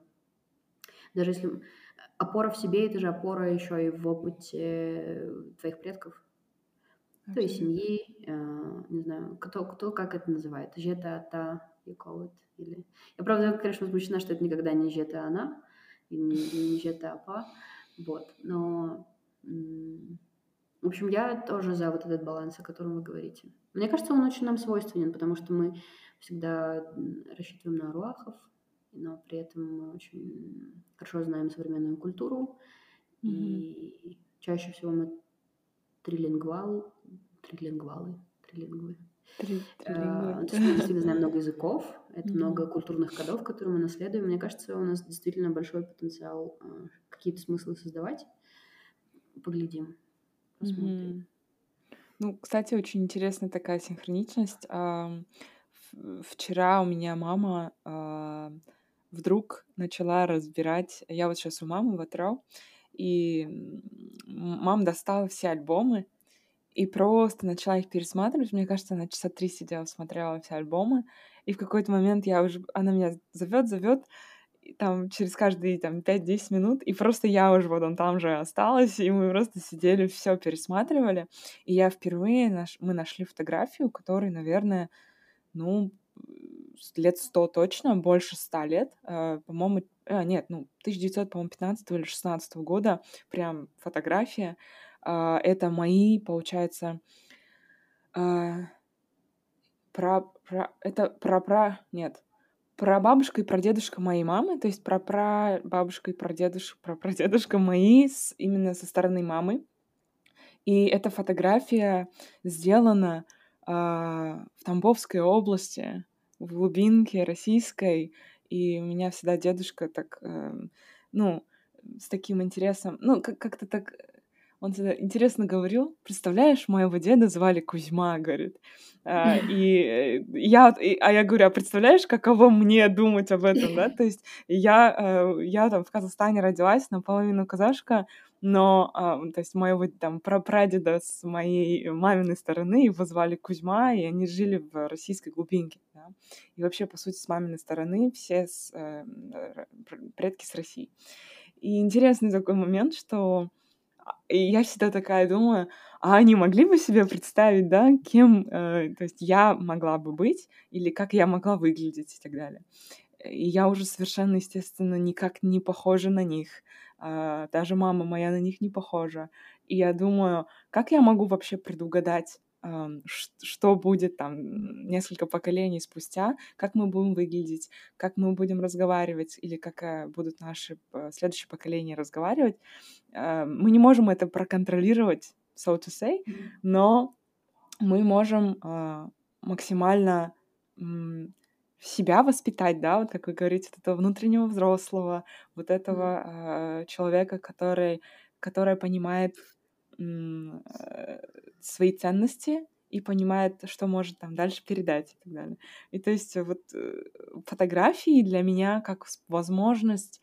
даже если опора в себе, это же опора еще и в опыте твоих предков, okay. твоей семьи, э, не знаю, кто, кто как это называет, жета, та, you call it, или... Я, правда, конечно, возмущена, что это никогда не жета она, и не, не жета апа, вот, но... В общем, я тоже за вот этот баланс, о котором вы говорите. Мне кажется, он очень нам свойственен, потому что мы всегда рассчитываем на руахов, но при этом мы очень хорошо знаем современную культуру, mm-hmm. и чаще всего мы трилингвал, трилингвалы, трилингвы. Три, трилингвы. мы действительно знаем много *laughs* языков, это mm-hmm. много культурных кодов, которые мы наследуем. Мне кажется, у нас действительно большой потенциал э, какие-то смыслы создавать. Поглядим, посмотрим. Mm-hmm. Ну, кстати, очень интересная такая синхроничность. Вчера у меня мама а, вдруг начала разбирать... Я вот сейчас у мамы в Атро, и мама достала все альбомы, и просто начала их пересматривать. Мне кажется, она часа три сидела, смотрела все альбомы. И в какой-то момент я уже... Она меня зовет, зовет, там через каждые там 5-10 минут, и просто я уже вот он там же осталась, и мы просто сидели, все пересматривали. И я впервые, наш... мы нашли фотографию, которой, наверное, ну, лет сто точно, больше ста лет, э, по-моему, э, нет, ну, 1915 или 16 года, прям фотография, а, это мои, получается, а, про, про, это про, про, нет, про бабушка и про дедушка моей мамы, то есть про про бабушка и про дедушка, про прадедушка мои с, именно со стороны мамы. И эта фотография сделана э, в Тамбовской области, в глубинке российской, и у меня всегда дедушка так, э, ну, с таким интересом, ну, как- как-то так он всегда интересно говорил, представляешь, моего деда звали Кузьма, говорит. А, *laughs* и э, я, и, а я говорю, а представляешь, каково мне думать об этом, да? То есть я, э, я там в Казахстане родилась, наполовину казашка, но, а, то есть моего там прапрадеда с моей маминой стороны его звали Кузьма, и они жили в российской глубинке, да? И вообще, по сути, с маминой стороны все с, э, предки с России. И интересный такой момент, что и я всегда такая думаю, а они могли бы себе представить, да, кем, э, то есть я могла бы быть, или как я могла выглядеть и так далее. И я уже совершенно, естественно, никак не похожа на них. а, даже мама моя на них не похожа. И я думаю, как я могу вообще предугадать, что будет там несколько поколений спустя, как мы будем выглядеть, как мы будем разговаривать или как э, будут наши э, следующие поколения разговаривать. Мы не можем это проконтролировать, so to say, но мы можем а, максимально себя воспитать, да, вот как вы говорите, вот этого внутреннего взрослого, вот этого э, человека, который, который понимает э, свои ценности и понимает, что может там дальше передать и так далее. И то есть вот э, фотографии для меня как возможность,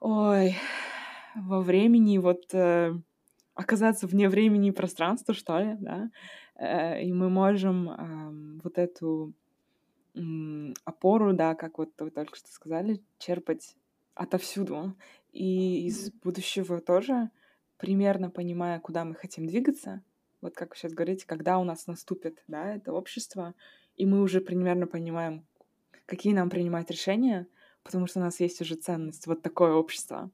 ой, во времени вот э, оказаться вне времени и пространства, что ли, да, э, и мы можем э, вот эту опору, да, как вот вы только что сказали, черпать отовсюду. И из будущего тоже, примерно понимая, куда мы хотим двигаться, вот как вы сейчас говорите, когда у нас наступит, да, это общество, и мы уже примерно понимаем, какие нам принимать решения, потому что у нас есть уже ценность, вот такое общество.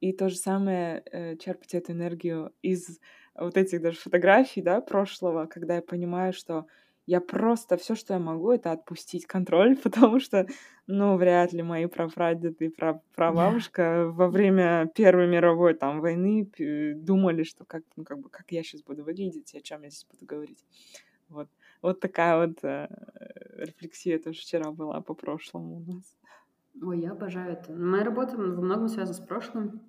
И то же самое э, черпать эту энергию из вот этих даже фотографий, да, прошлого, когда я понимаю, что я просто все, что я могу, это отпустить контроль, *laughs* потому что, ну, вряд ли мои прапрадеды и прабабушка во время Первой мировой там войны думали, что как, ну, как бы, как я сейчас буду выглядеть и о чем я здесь буду говорить. Вот. Вот такая вот э, рефлексия тоже вчера была по прошлому у нас. Ой, я обожаю это. Моя работа во многом связана с прошлым.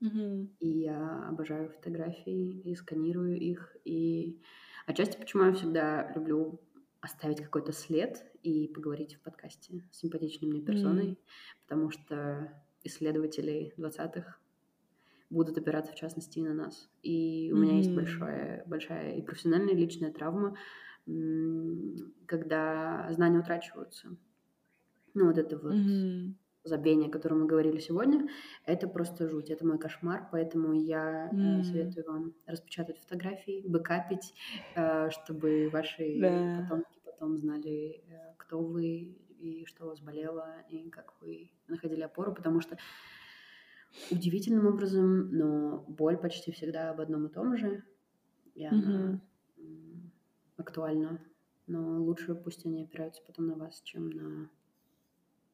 Mm-hmm. И я обожаю фотографии и сканирую их. И Отчасти, почему я всегда люблю оставить какой-то след и поговорить в подкасте с симпатичной мне персоной, mm. потому что исследователи 20-х будут опираться, в частности, и на нас. И у mm-hmm. меня есть большая, большая и профессиональная, и личная травма, когда знания утрачиваются. Ну, вот это вот mm-hmm забвение, о котором мы говорили сегодня, это просто жуть, это мой кошмар, поэтому я mm. советую вам распечатать фотографии, бэкапить, э, чтобы ваши да. потомки потом знали, э, кто вы и что у вас болело, и как вы находили опору, потому что удивительным образом, но боль почти всегда об одном и том же, и она mm-hmm. актуальна, но лучше пусть они опираются потом на вас, чем на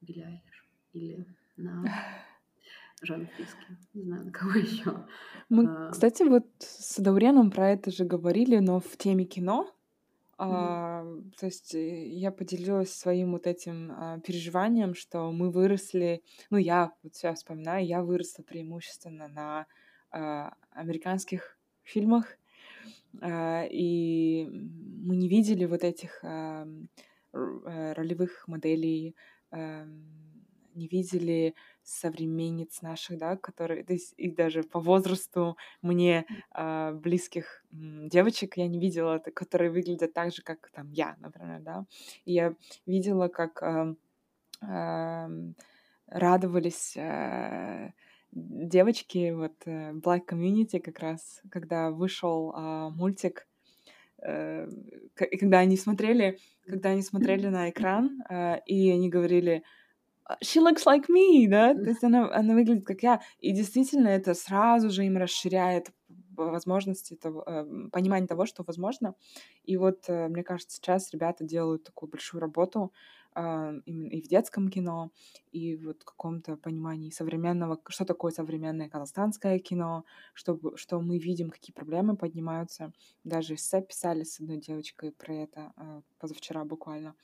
Билли Айлиш или на Жанну Фриски. Не знаю, на кого *laughs* еще. Мы, а... кстати, вот с Дауреном про это же говорили, но в теме кино. Mm-hmm. А, то есть э, я поделилась своим вот этим а, переживанием, что мы выросли, ну я вот сейчас вспоминаю, я выросла преимущественно на а, американских фильмах, а, и мы не видели вот этих а, ролевых моделей, а, не видели современниц наших, да, которые, то есть, и даже по возрасту мне э, близких девочек я не видела, которые выглядят так же, как там я, например, да. И я видела, как э, э, радовались э, девочки, вот э, Black Community как раз, когда вышел э, мультик, когда они смотрели, когда они смотрели на экран, и они говорили, she looks like me, да, то есть она, она выглядит как я, и действительно это сразу же им расширяет возможности того, э, понимание того, что возможно. И вот, э, мне кажется, сейчас ребята делают такую большую работу э, и в детском кино, и вот в каком-то понимании современного, что такое современное казахстанское кино, чтобы, что мы видим, какие проблемы поднимаются. Даже эссе писали с одной девочкой про это позавчера буквально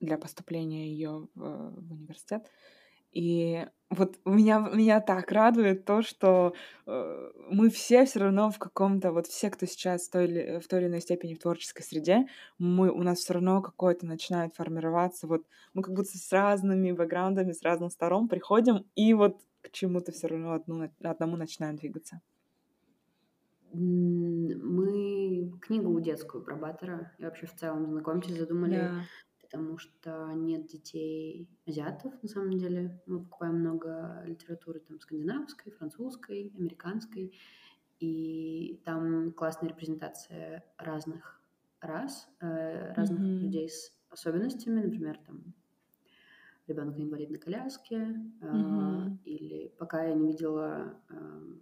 для поступления ее в, в университет. И вот меня, меня так радует то, что э, мы все все равно в каком-то, вот все, кто сейчас в той, или, в той или иной степени в творческой среде, мы, у нас все равно какое-то начинает формироваться, вот мы как будто с разными бэкграундами, с разных сторон приходим, и вот к чему-то все равно одну, одному начинаем двигаться. Мы книгу детскую про Баттера и вообще в целом знакомьтесь, задумали yeah потому что нет детей азиатов, на самом деле. Мы покупаем много литературы там скандинавской, французской, американской, и там классная репрезентация разных рас, э, разных mm-hmm. людей с особенностями, например, там ребенок на инвалидной коляске, Мгм. или пока я не видела, эм,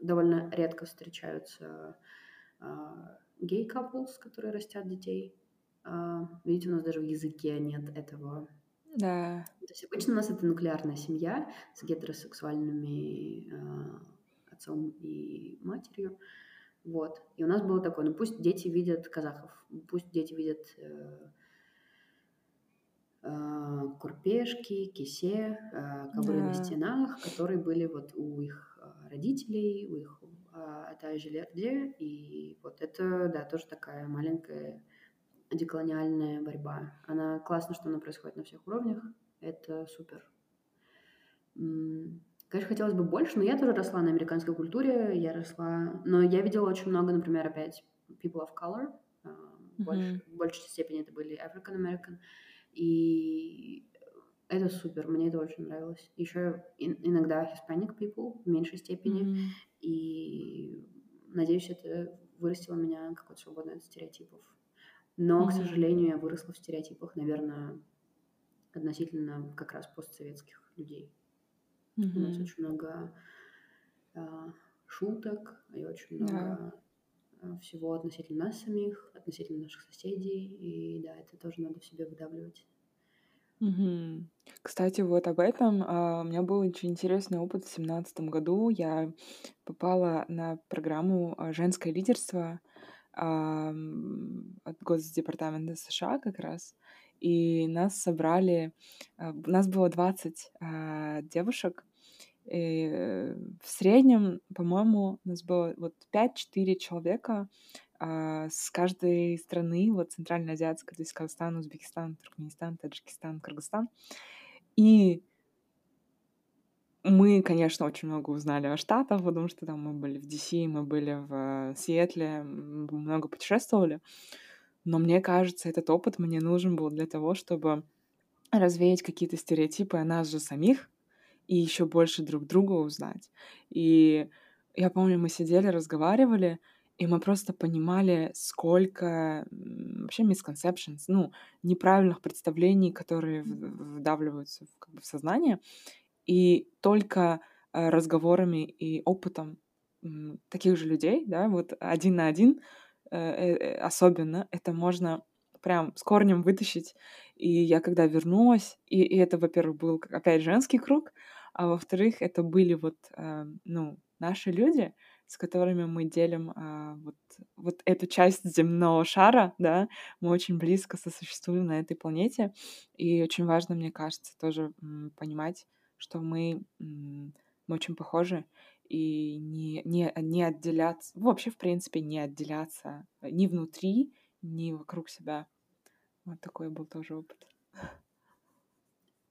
довольно редко встречаются гей-couples, которые растят детей. А, Видите, у нас даже в языке нет этого. Да. То есть обычно у нас это нуклеарная семья с гетеросексуальными э, отцом и матерью. Вот. И у нас было такое, ну пусть дети видят казахов, пусть дети видят э, э, курпешки, кисе, э, ковры на Да. стенах, которые были вот у их родителей, у их э, этажелерде. И вот это, да, тоже такая маленькая деколониальная борьба. Она классно, что она происходит на всех уровнях. Это супер. Конечно, хотелось бы больше, но я тоже росла на американской культуре, я росла... Но я видела очень много, например, опять people of color. а, Больше, в большей степени это были African American. И это супер, мне это очень нравилось. Еще ин- иногда Hispanic people в меньшей степени. Мгм. И надеюсь, это вырастило меня какой-то свободной от стереотипов. Но, к Мгм. сожалению, я выросла в стереотипах, наверное, относительно как раз постсоветских людей. У нас очень много а, шуток и очень много а, всего относительно нас самих, относительно наших соседей. И да, это тоже надо в себе выдавливать. Мгм. Кстати, вот об этом а, у меня был очень интересный опыт в семнадцатом году. Я попала на программу «Женское лидерство» от Госдепартамента США как раз. И нас собрали, а, б- нас было 20 а, девушек. И в среднем, по-моему, у нас было вот 5-4 человека а, с каждой страны, вот центральноазиатской, то есть Казахстан, Узбекистан, Туркменистан, Таджикистан, Кыргызстан. И мы, конечно, очень много узнали о Штатах, потому что там мы были в DC, мы были в э, Сиэтле, много путешествовали. Но мне кажется, этот опыт мне нужен был для того, чтобы развеять какие-то стереотипы о нас же самих и еще больше друг друга узнать. И я помню, мы сидели, разговаривали, и мы просто понимали, сколько вообще misconceptions, ну, неправильных представлений, которые вдавливаются в, как бы, в сознание. И только э, разговорами и опытом таких же людей, да, вот один на один, э, э, особенно, это можно прям с корнем вытащить. И я когда вернулась, и, и это, во-первых, был опять женский круг, а во-вторых, это были вот, ну, наши люди, с которыми мы делим а, вот, вот эту часть земного шара, да, мы очень близко сосуществуем на этой планете, и очень важно, мне кажется, тоже понимать, что мы, мы очень похожи, и не, не, не отделяться, вообще, в принципе, не отделяться ни внутри, ни вокруг себя. Вот такой был тоже опыт.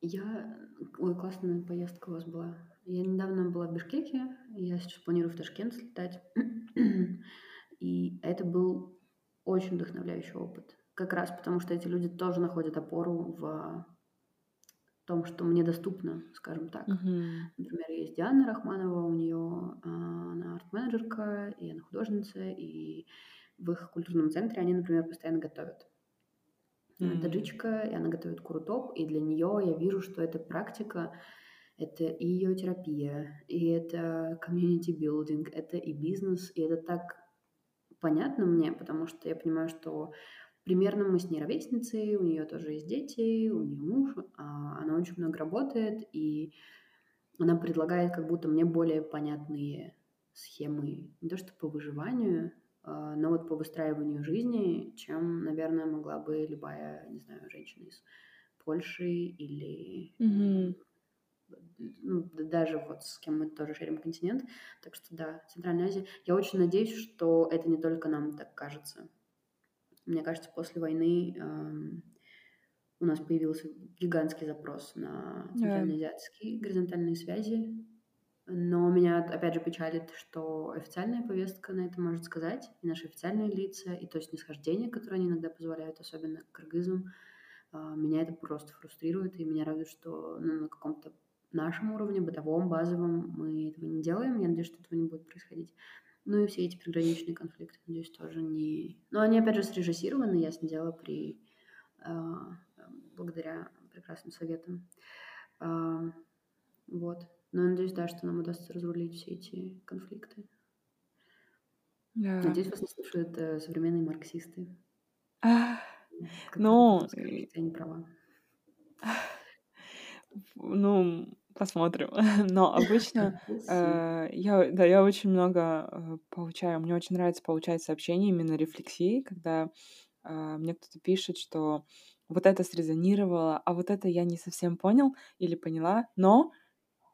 Я... Ой, классная поездка у вас была. Я недавно была в Бишкеке, я сейчас планирую в Ташкент слетать. *clears throat* И это был очень вдохновляющий опыт. Как раз потому, что эти люди тоже находят опору в том, что мне доступно, скажем так. Мгм. Например, есть Диана Рахманова, у нее она арт-менеджерка, и она художница, и в их культурном центре они, например, постоянно готовят. Она М. таджичка, и она готовит курутоп, и для нее я вижу, что эта практика это и ее терапия, и это community building, это и бизнес, и это так понятно мне, потому что я понимаю, что примерно мы с ней ровесницы, у нее тоже есть дети, у нее муж, а она очень много работает, и она предлагает как будто мне более понятные схемы, не то что по выживанию, а, но вот по выстраиванию жизни, чем, наверное, могла бы любая, не знаю, женщина из Польши или Мгм. ну, даже вот с кем мы тоже шерим континент. Так что да, Центральная Азия. Я очень надеюсь, что это не только нам так кажется. Мне кажется, после войны эм, у нас появился гигантский запрос на центральноазиатские горизонтальные связи. Но меня, опять же, печалит, что официальная повестка на это может сказать, и наши официальные лица, и то снисхождение, которое они иногда позволяют, особенно к кыргызам, а, меня это просто фрустрирует, и меня радует, что ну, на каком-то нашем уровне, бытовом, базовом, мы этого не делаем. Я надеюсь, что этого не будет происходить. Ну и все эти приграничные конфликты, надеюсь, тоже не... Но они, опять же, срежиссированы, ясно дело, при... а, благодаря прекрасным советом. А, вот. Но я надеюсь, да, что нам удастся разрулить все эти конфликты. Да. Надеюсь, вас не слушают э, современные марксисты. А, ну, я не права. ну, посмотрим. *laughs* Но обычно *laughs* э, я, да, я очень много э, получаю. Мне очень нравится получать сообщения именно рефлексии, когда э, мне кто-то пишет, что вот это срезонировало, а вот это я не совсем понял или поняла, но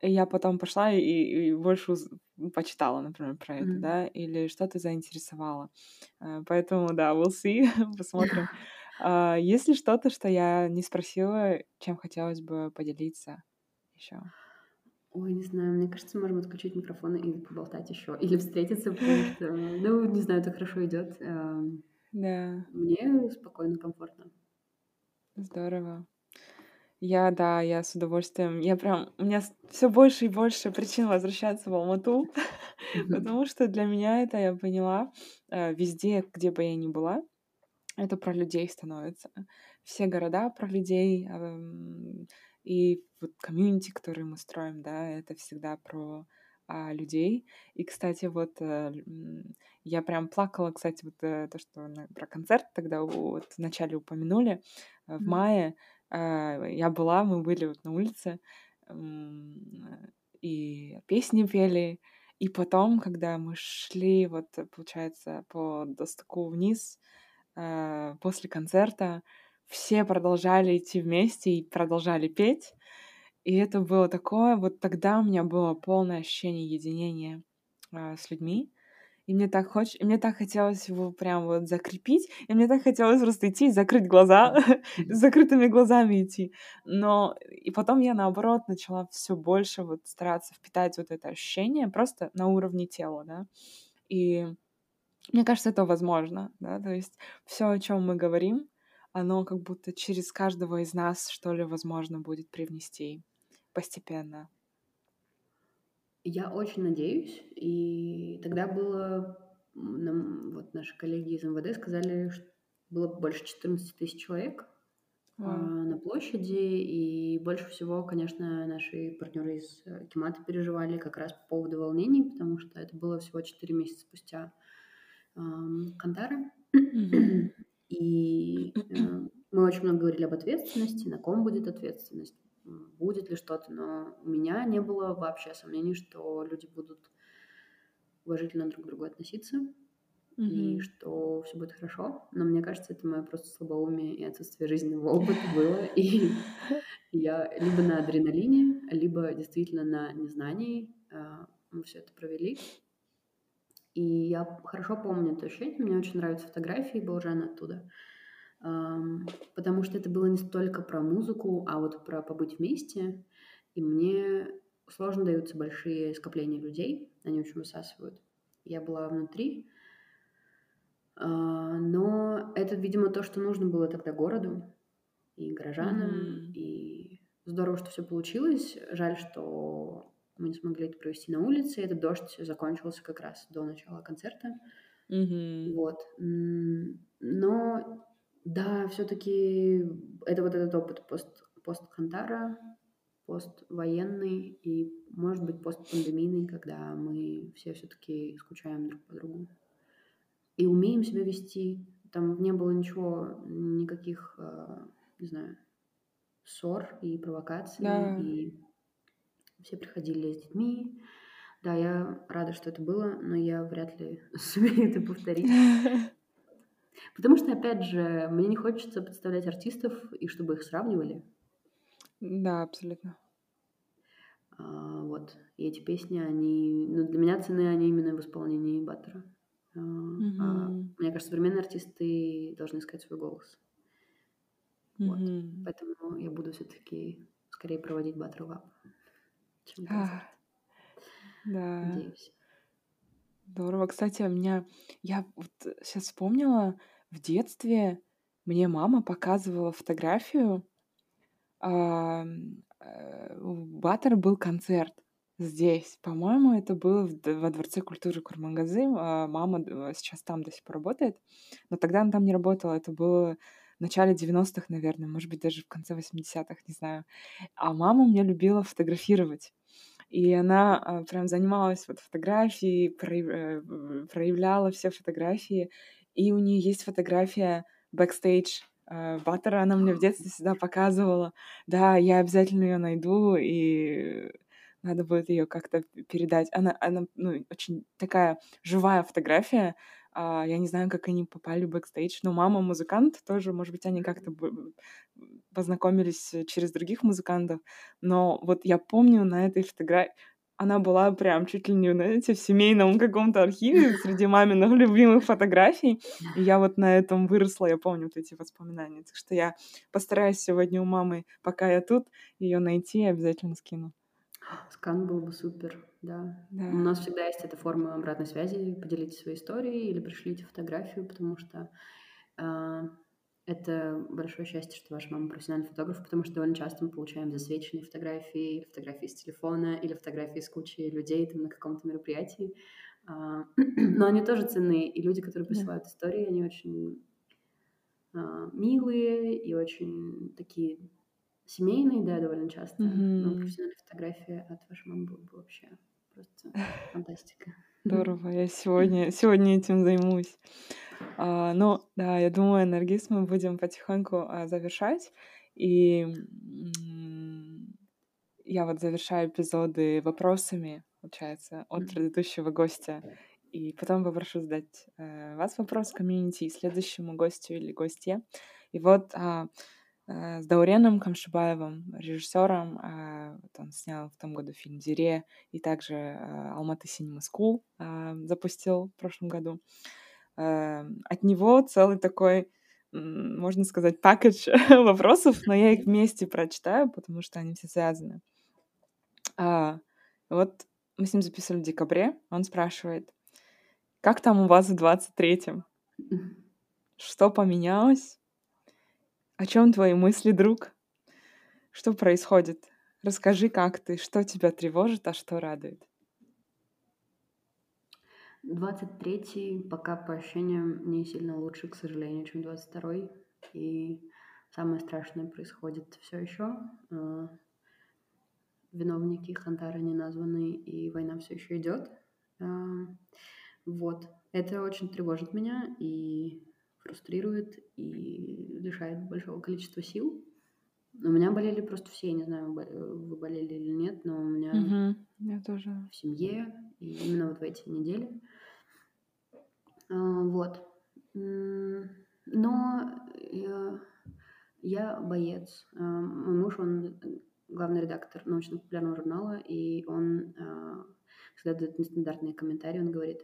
я потом пошла и, и больше уз- почитала, например, про это, Мгм. да, или что-то заинтересовало. Поэтому, да, we'll see, *laughs* посмотрим. А, Есть ли что-то, что я не спросила, чем хотелось бы поделиться еще? Ой, не знаю, мне кажется, можем отключить микрофон и поболтать еще. *laughs* Или встретиться, что, ну, не знаю, это хорошо идет. Эм, Да, Мне спокойно, комфортно. здорово. Я, да, я с удовольствием. Я прям, у меня все больше и больше причин возвращаться в Алмату, *laughs* потому что для меня это, я поняла, э, везде, где бы я ни была, это про людей становится. Все города про людей, эм, и вот комьюнити, который мы строим, да, это всегда про а, людей. И, кстати, вот м, я прям плакала, кстати, вот э, то, что на- про концерт тогда вот вначале упомянули. Э, В мае э, я была, мы были вот на улице, и песни пели, и потом, когда мы шли, вот, получается, по достуку вниз, э, после концерта, все продолжали идти вместе и продолжали петь. И это было такое, вот тогда у меня было полное ощущение единения э, с людьми. И мне так хоч... и мне так хотелось его прям вот закрепить, и мне так хотелось просто идти и закрыть глаза, *laughs* с закрытыми глазами идти. Но и потом я наоборот начала все больше вот стараться впитать вот это ощущение просто на уровне тела, да. И мне кажется, это возможно, да, то есть все, о чем мы говорим, оно как будто через каждого из нас, что ли, возможно будет привнести постепенно. Я очень надеюсь. И тогда было, нам, вот наши коллеги из МВД сказали, что было больше 14 тысяч человек а, Вау. на площади. И больше всего, конечно, наши партнеры из э, Кемата переживали как раз по поводу волнений, потому что это было всего 4 месяца спустя ам, Кантары. Мгм. И э, очень много говорили об ответственности, на ком будет ответственность, будет ли что-то, но у меня не было вообще сомнений, что люди будут уважительно друг к другу относиться и Мгм. что все будет хорошо. Но мне кажется, это мое просто слабоумие и отсутствие жизненного опыта было. И *laughs* я либо на адреналине, либо действительно на незнании а, мы все это провели. И я хорошо помню это ощущение. Мне очень нравятся фотографии Болжана оттуда. Ам, Потому что это было не столько про музыку, а вот про побыть вместе. И мне сложно даются большие скопления людей. Они очень высасывают. Я была внутри. А, Но это, видимо, то, что нужно было тогда городу и горожанам. Мгм. И здорово, что все получилось. Жаль, что мы не смогли это провести на улице. Этот дождь закончился как раз до начала концерта. Мгм. Вот. Но да, все-таки это вот этот опыт пост, пост-Хантара, поствоенный и, может быть, постпандемийный, когда мы все все-таки скучаем друг по другу. И умеем себя вести. Там не было ничего, никаких, э, не знаю, ссор и провокаций. Да. И все приходили с детьми. Да, я рада, что это было, но я вряд ли *laughs* сумею это повторить. *laughs* Потому что, опять же, мне не хочется подставлять артистов и чтобы их сравнивали. Да, абсолютно. А, вот. И эти песни, они... Ну, для меня цены они именно в исполнении Баттера. А, а Мгм. мне кажется, современные артисты должны искать свой голос. Вот. Мгм. Поэтому я буду все-таки скорее проводить Баттер Лап, чем А, концерт. Да. Надеюсь. Здорово. Кстати, у меня... Я вот сейчас вспомнила, в детстве мне мама показывала фотографию. ам, э, У Баттера был концерт здесь. По-моему, это было в во Дворце культуры Курмангазы. А Мама д- сейчас там до сих пор работает. Но тогда она там не работала. Это было начале 90-х, наверное, может быть, даже в конце 80-х, не знаю. А мама меня любила фотографировать. И она а, прям занималась вот фотографией, э, проявляла все фотографии. И у нее есть фотография бэкстейдж э, Баттера, она мне в детстве всегда показывала. Да, я обязательно ее найду, и надо будет ее как-то передать. Она, она ну, очень такая живая фотография. А, я не знаю, как они попали в бэкстейдж, но мама музыкант тоже, может быть, они как-то познакомились через других музыкантов. Но вот я помню на этой фотографии, она была прям чуть ли не, знаете, в семейном каком-то архиве *laughs* среди маминых любимых фотографий. И я вот на этом выросла, я помню вот эти воспоминания. Так что я постараюсь сегодня у мамы, пока я тут, ее найти и обязательно скину. Скан был бы супер, да. да. У нас всегда есть эта форма обратной связи. Поделитесь своей историей или пришлите фотографию, потому что э, это большое счастье, что ваша мама профессиональный фотограф, потому что довольно часто мы получаем засвеченные фотографии, фотографии с телефона, или фотографии с кучей людей там на каком-то мероприятии. А, *clears throat* но они тоже ценные, и люди, которые присылают истории, они очень а, милые и очень такие семейные, да, довольно часто. Mm-hmm. Но профессиональная фотография от вашей мамы была бы вообще просто *laughs* фантастика. Здорово, я сегодня, сегодня этим займусь. А, ну, да, я думаю, Наргиз мы будем потихоньку а, завершать. И я вот завершаю эпизоды вопросами, получается, от предыдущего гостя. И потом попрошу задать э, вас вопрос комьюнити следующему гостю или гостье. И вот а, а, с Дауреном Камшибаевым, режиссером, а, вот он снял в том году фильм «Зире», и также а, «Алматы Cinema School» а, запустил в прошлом году. От него целый такой, можно сказать, пакет *laughs* вопросов, но я их вместе прочитаю, потому что они все связаны. А, вот мы с ним записывали в декабре, он спрашивает, как там у вас в 23-м? Что поменялось? О чем твои мысли, друг? Что происходит? Расскажи, как ты, что тебя тревожит, а что радует? 23-й пока по ощущениям не сильно лучше, к сожалению, чем 22-й. И самое страшное происходит все еще. А, виновники Хантара не названы, и война все еще идет. А, вот. Это очень тревожит меня и фрустрирует, и лишает большого количества сил. У меня болели просто все, я не знаю, вы болели или нет, но у меня угу, я тоже. в семье, и именно вот в эти недели – вот. Но я, я боец. А, мой муж, он главный редактор научно-популярного журнала, и он а, всегда дает нестандартные комментарии. Он говорит,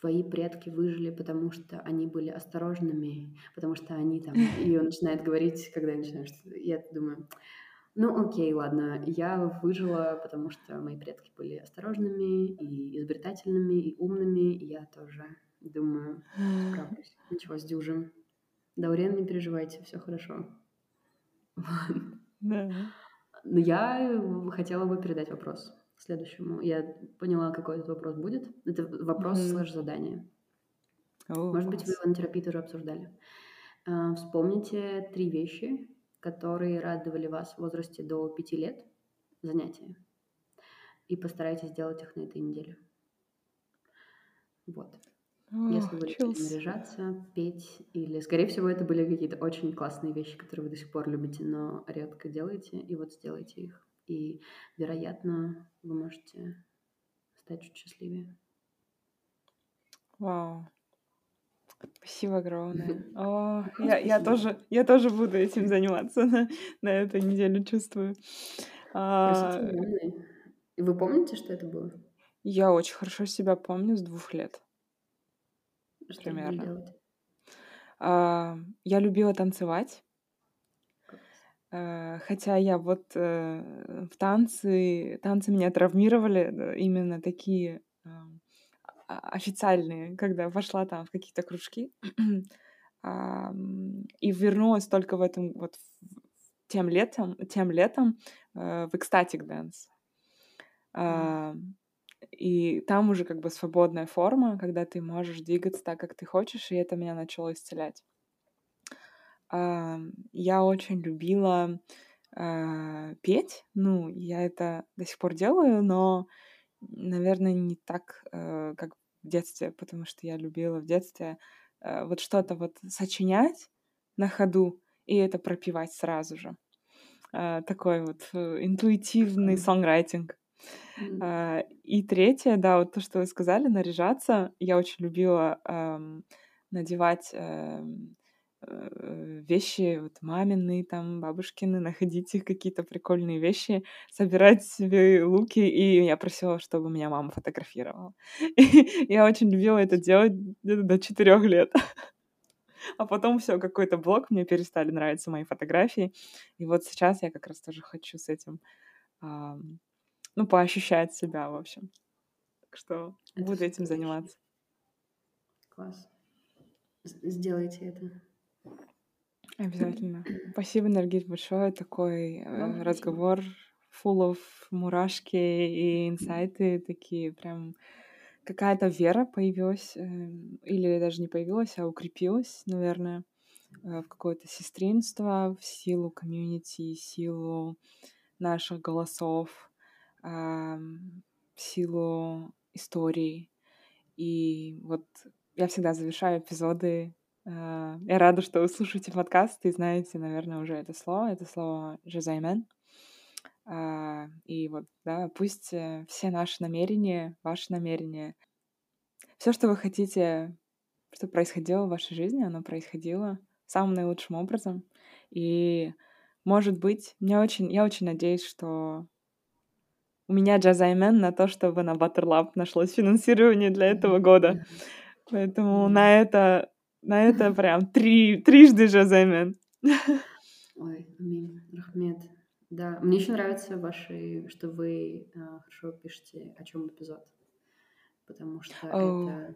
твои предки выжили, потому что они были осторожными, потому что они там... *laughs* И он начинает говорить, когда я начинаю, что я думаю, ну окей, ладно, я выжила, потому что мои предки были осторожными и изобретательными, и умными, и я тоже Думаю, справлюсь. Ничего, с дюжем. Даурен, не переживайте, все хорошо. Да. Но я хотела бы передать вопрос следующему. Я поняла, какой этот вопрос будет. Это вопрос mm-hmm. слэш-задание. Oh, Может быть, вы его на терапии тоже обсуждали. А, вспомните три вещи, которые радовали вас в возрасте до пяти лет, занятия, и постарайтесь сделать их на этой неделе. Вот. Если вы решили наряжаться, петь, или, скорее всего, это были какие-то очень классные вещи, которые вы до сих пор любите, но редко делаете, и вот сделайте их. И, вероятно, вы можете стать чуть счастливее. Вау. Спасибо огромное. *laughs* О, я, я, тоже, я тоже буду этим заниматься *laughs* на, на этой неделе, чувствую. А... Вы помните, что это было? Я очень хорошо себя помню с двух лет. Что примерно. А, я любила танцевать. А, хотя я вот э, в танцы, танцы меня травмировали, именно такие а, официальные, когда пошла там в какие-то кружки. *clears throat* И вернулась только в этом вот тем летом, тем летом э, в ecstatic dance. И там уже как бы свободная форма, когда ты можешь двигаться так, как ты хочешь, и это меня начало исцелять. Я очень любила а, петь. Ну, я это до сих пор делаю, но, наверное, не так, э, как в детстве, потому что я любила в детстве э, вот что-то вот сочинять на ходу и это пропивать сразу же. А, такой вот э, интуитивный сонграйтинг. Mm. И третье, да, вот то, что вы сказали, наряжаться. Я очень любила эм, надевать э, вещи, вот мамины, там, бабушкины, находить их какие-то прикольные вещи, собирать себе луки, и я просила, чтобы меня мама фотографировала. *laughs* Я очень любила это делать до четырех лет. А потом все, какой-то блок, мне перестали нравиться мои фотографии. И вот сейчас я как раз тоже хочу с этим, а, ну, поощущать себя, в общем. Так что это буду этим заниматься. Класс. Сделайте это. Обязательно. *clears throat* Спасибо, Наргиз, большое. Такой э, разговор full of мурашки и инсайты такие прям какая-то вера появилась, эм, или даже не появилась, а укрепилась, наверное, э, в какое-то сестринство, в силу комьюнити, силу наших голосов, в силу истории. И вот я всегда завершаю эпизоды. Э, я рада, что вы слушаете подкаст и знаете, наверное, уже это слово. Это слово «Жезаймен». А, и вот, да, пусть э, все наши намерения, ваши намерения, все, что вы хотите, что происходило в вашей жизни, оно происходило самым наилучшим образом. И, может быть, мне очень, я очень надеюсь, что у меня джазаймен на то, чтобы на Butterlab нашлось финансирование для этого года. Поэтому на это, на это прям три, трижды джазаймен. *laughs* Ой, аминь, рахмет. Да, мне еще нравится ваши, что вы э, хорошо пишете, о чем эпизод, потому что oh. это,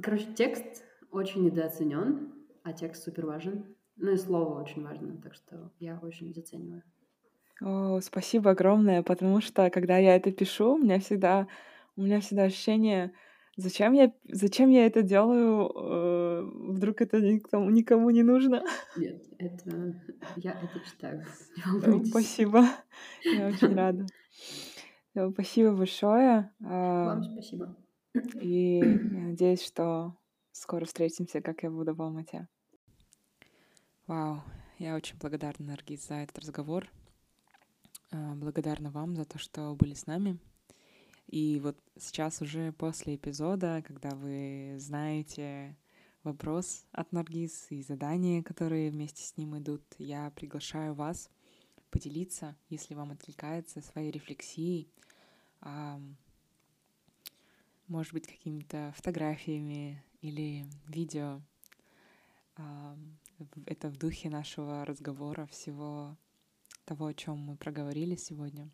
короче, текст очень недооценен, а текст супер важен, ну и слово очень важно, так что я очень зацениваю. О, спасибо огромное, потому что когда я это пишу, у меня всегда, у меня всегда ощущение, Зачем я, зачем я это делаю? Э, вдруг это никому, никому не нужно? Нет, это я это читаю. *laughs* Спасибо. Я очень *laughs* рада. Спасибо большое. Вам спасибо. И *clears throat* я надеюсь, что скоро встретимся, как я буду в Алмате. Вау, я очень благодарна, Наргиз, за этот разговор. Э, благодарна вам за то, что были с нами. И вот сейчас уже после эпизода, когда вы знаете вопрос от Наргиз и задания, которые вместе с ним идут, я приглашаю вас поделиться, если вам отвлекается, своей рефлексией, может быть, какими-то фотографиями или видео. Это в духе нашего разговора, всего того, о чем мы проговорили сегодня.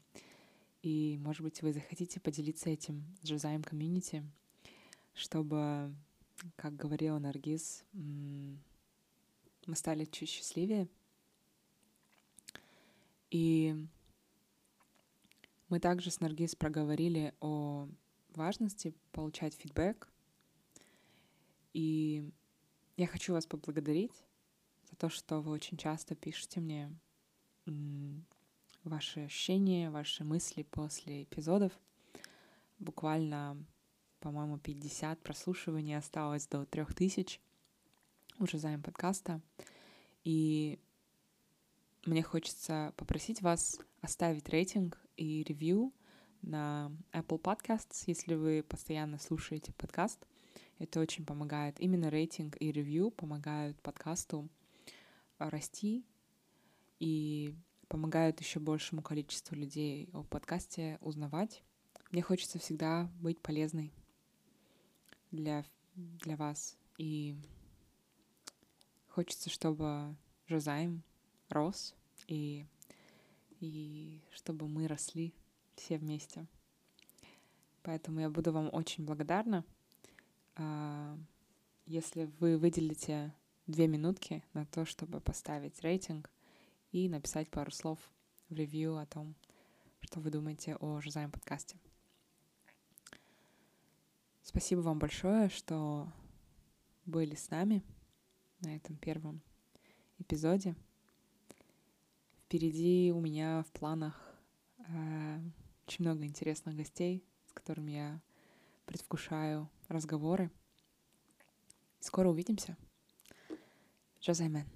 И, может быть, вы захотите поделиться этим с Джузаем комьюнити, чтобы, как говорила Наргиз, мы стали чуть счастливее. И мы также с Наргиз проговорили о важности получать фидбэк. И я хочу вас поблагодарить за то, что вы очень часто пишете мне ваши ощущения, ваши мысли после эпизодов. Буквально, по-моему, 50 прослушиваний осталось до 3000 уже займ подкаста. И мне хочется попросить вас оставить рейтинг и ревью на Apple Podcasts, если вы постоянно слушаете подкаст. Это очень помогает. Именно рейтинг и ревью помогают подкасту расти и помогают еще большему количеству людей о подкасте узнавать. Мне хочется всегда быть полезной для, для вас. И хочется, чтобы Жозайм рос и, и чтобы мы росли все вместе. Поэтому я буду вам очень благодарна, а, если вы выделите две минутки на то, чтобы поставить рейтинг и написать пару слов в ревью о том, что вы думаете о Жизаем подкасте. Спасибо вам большое, что были с нами. на этом первом эпизоде. Впереди у меня в планах э, очень много интересных гостей, с которыми я предвкушаю разговоры. Скоро увидимся. Джозаймен.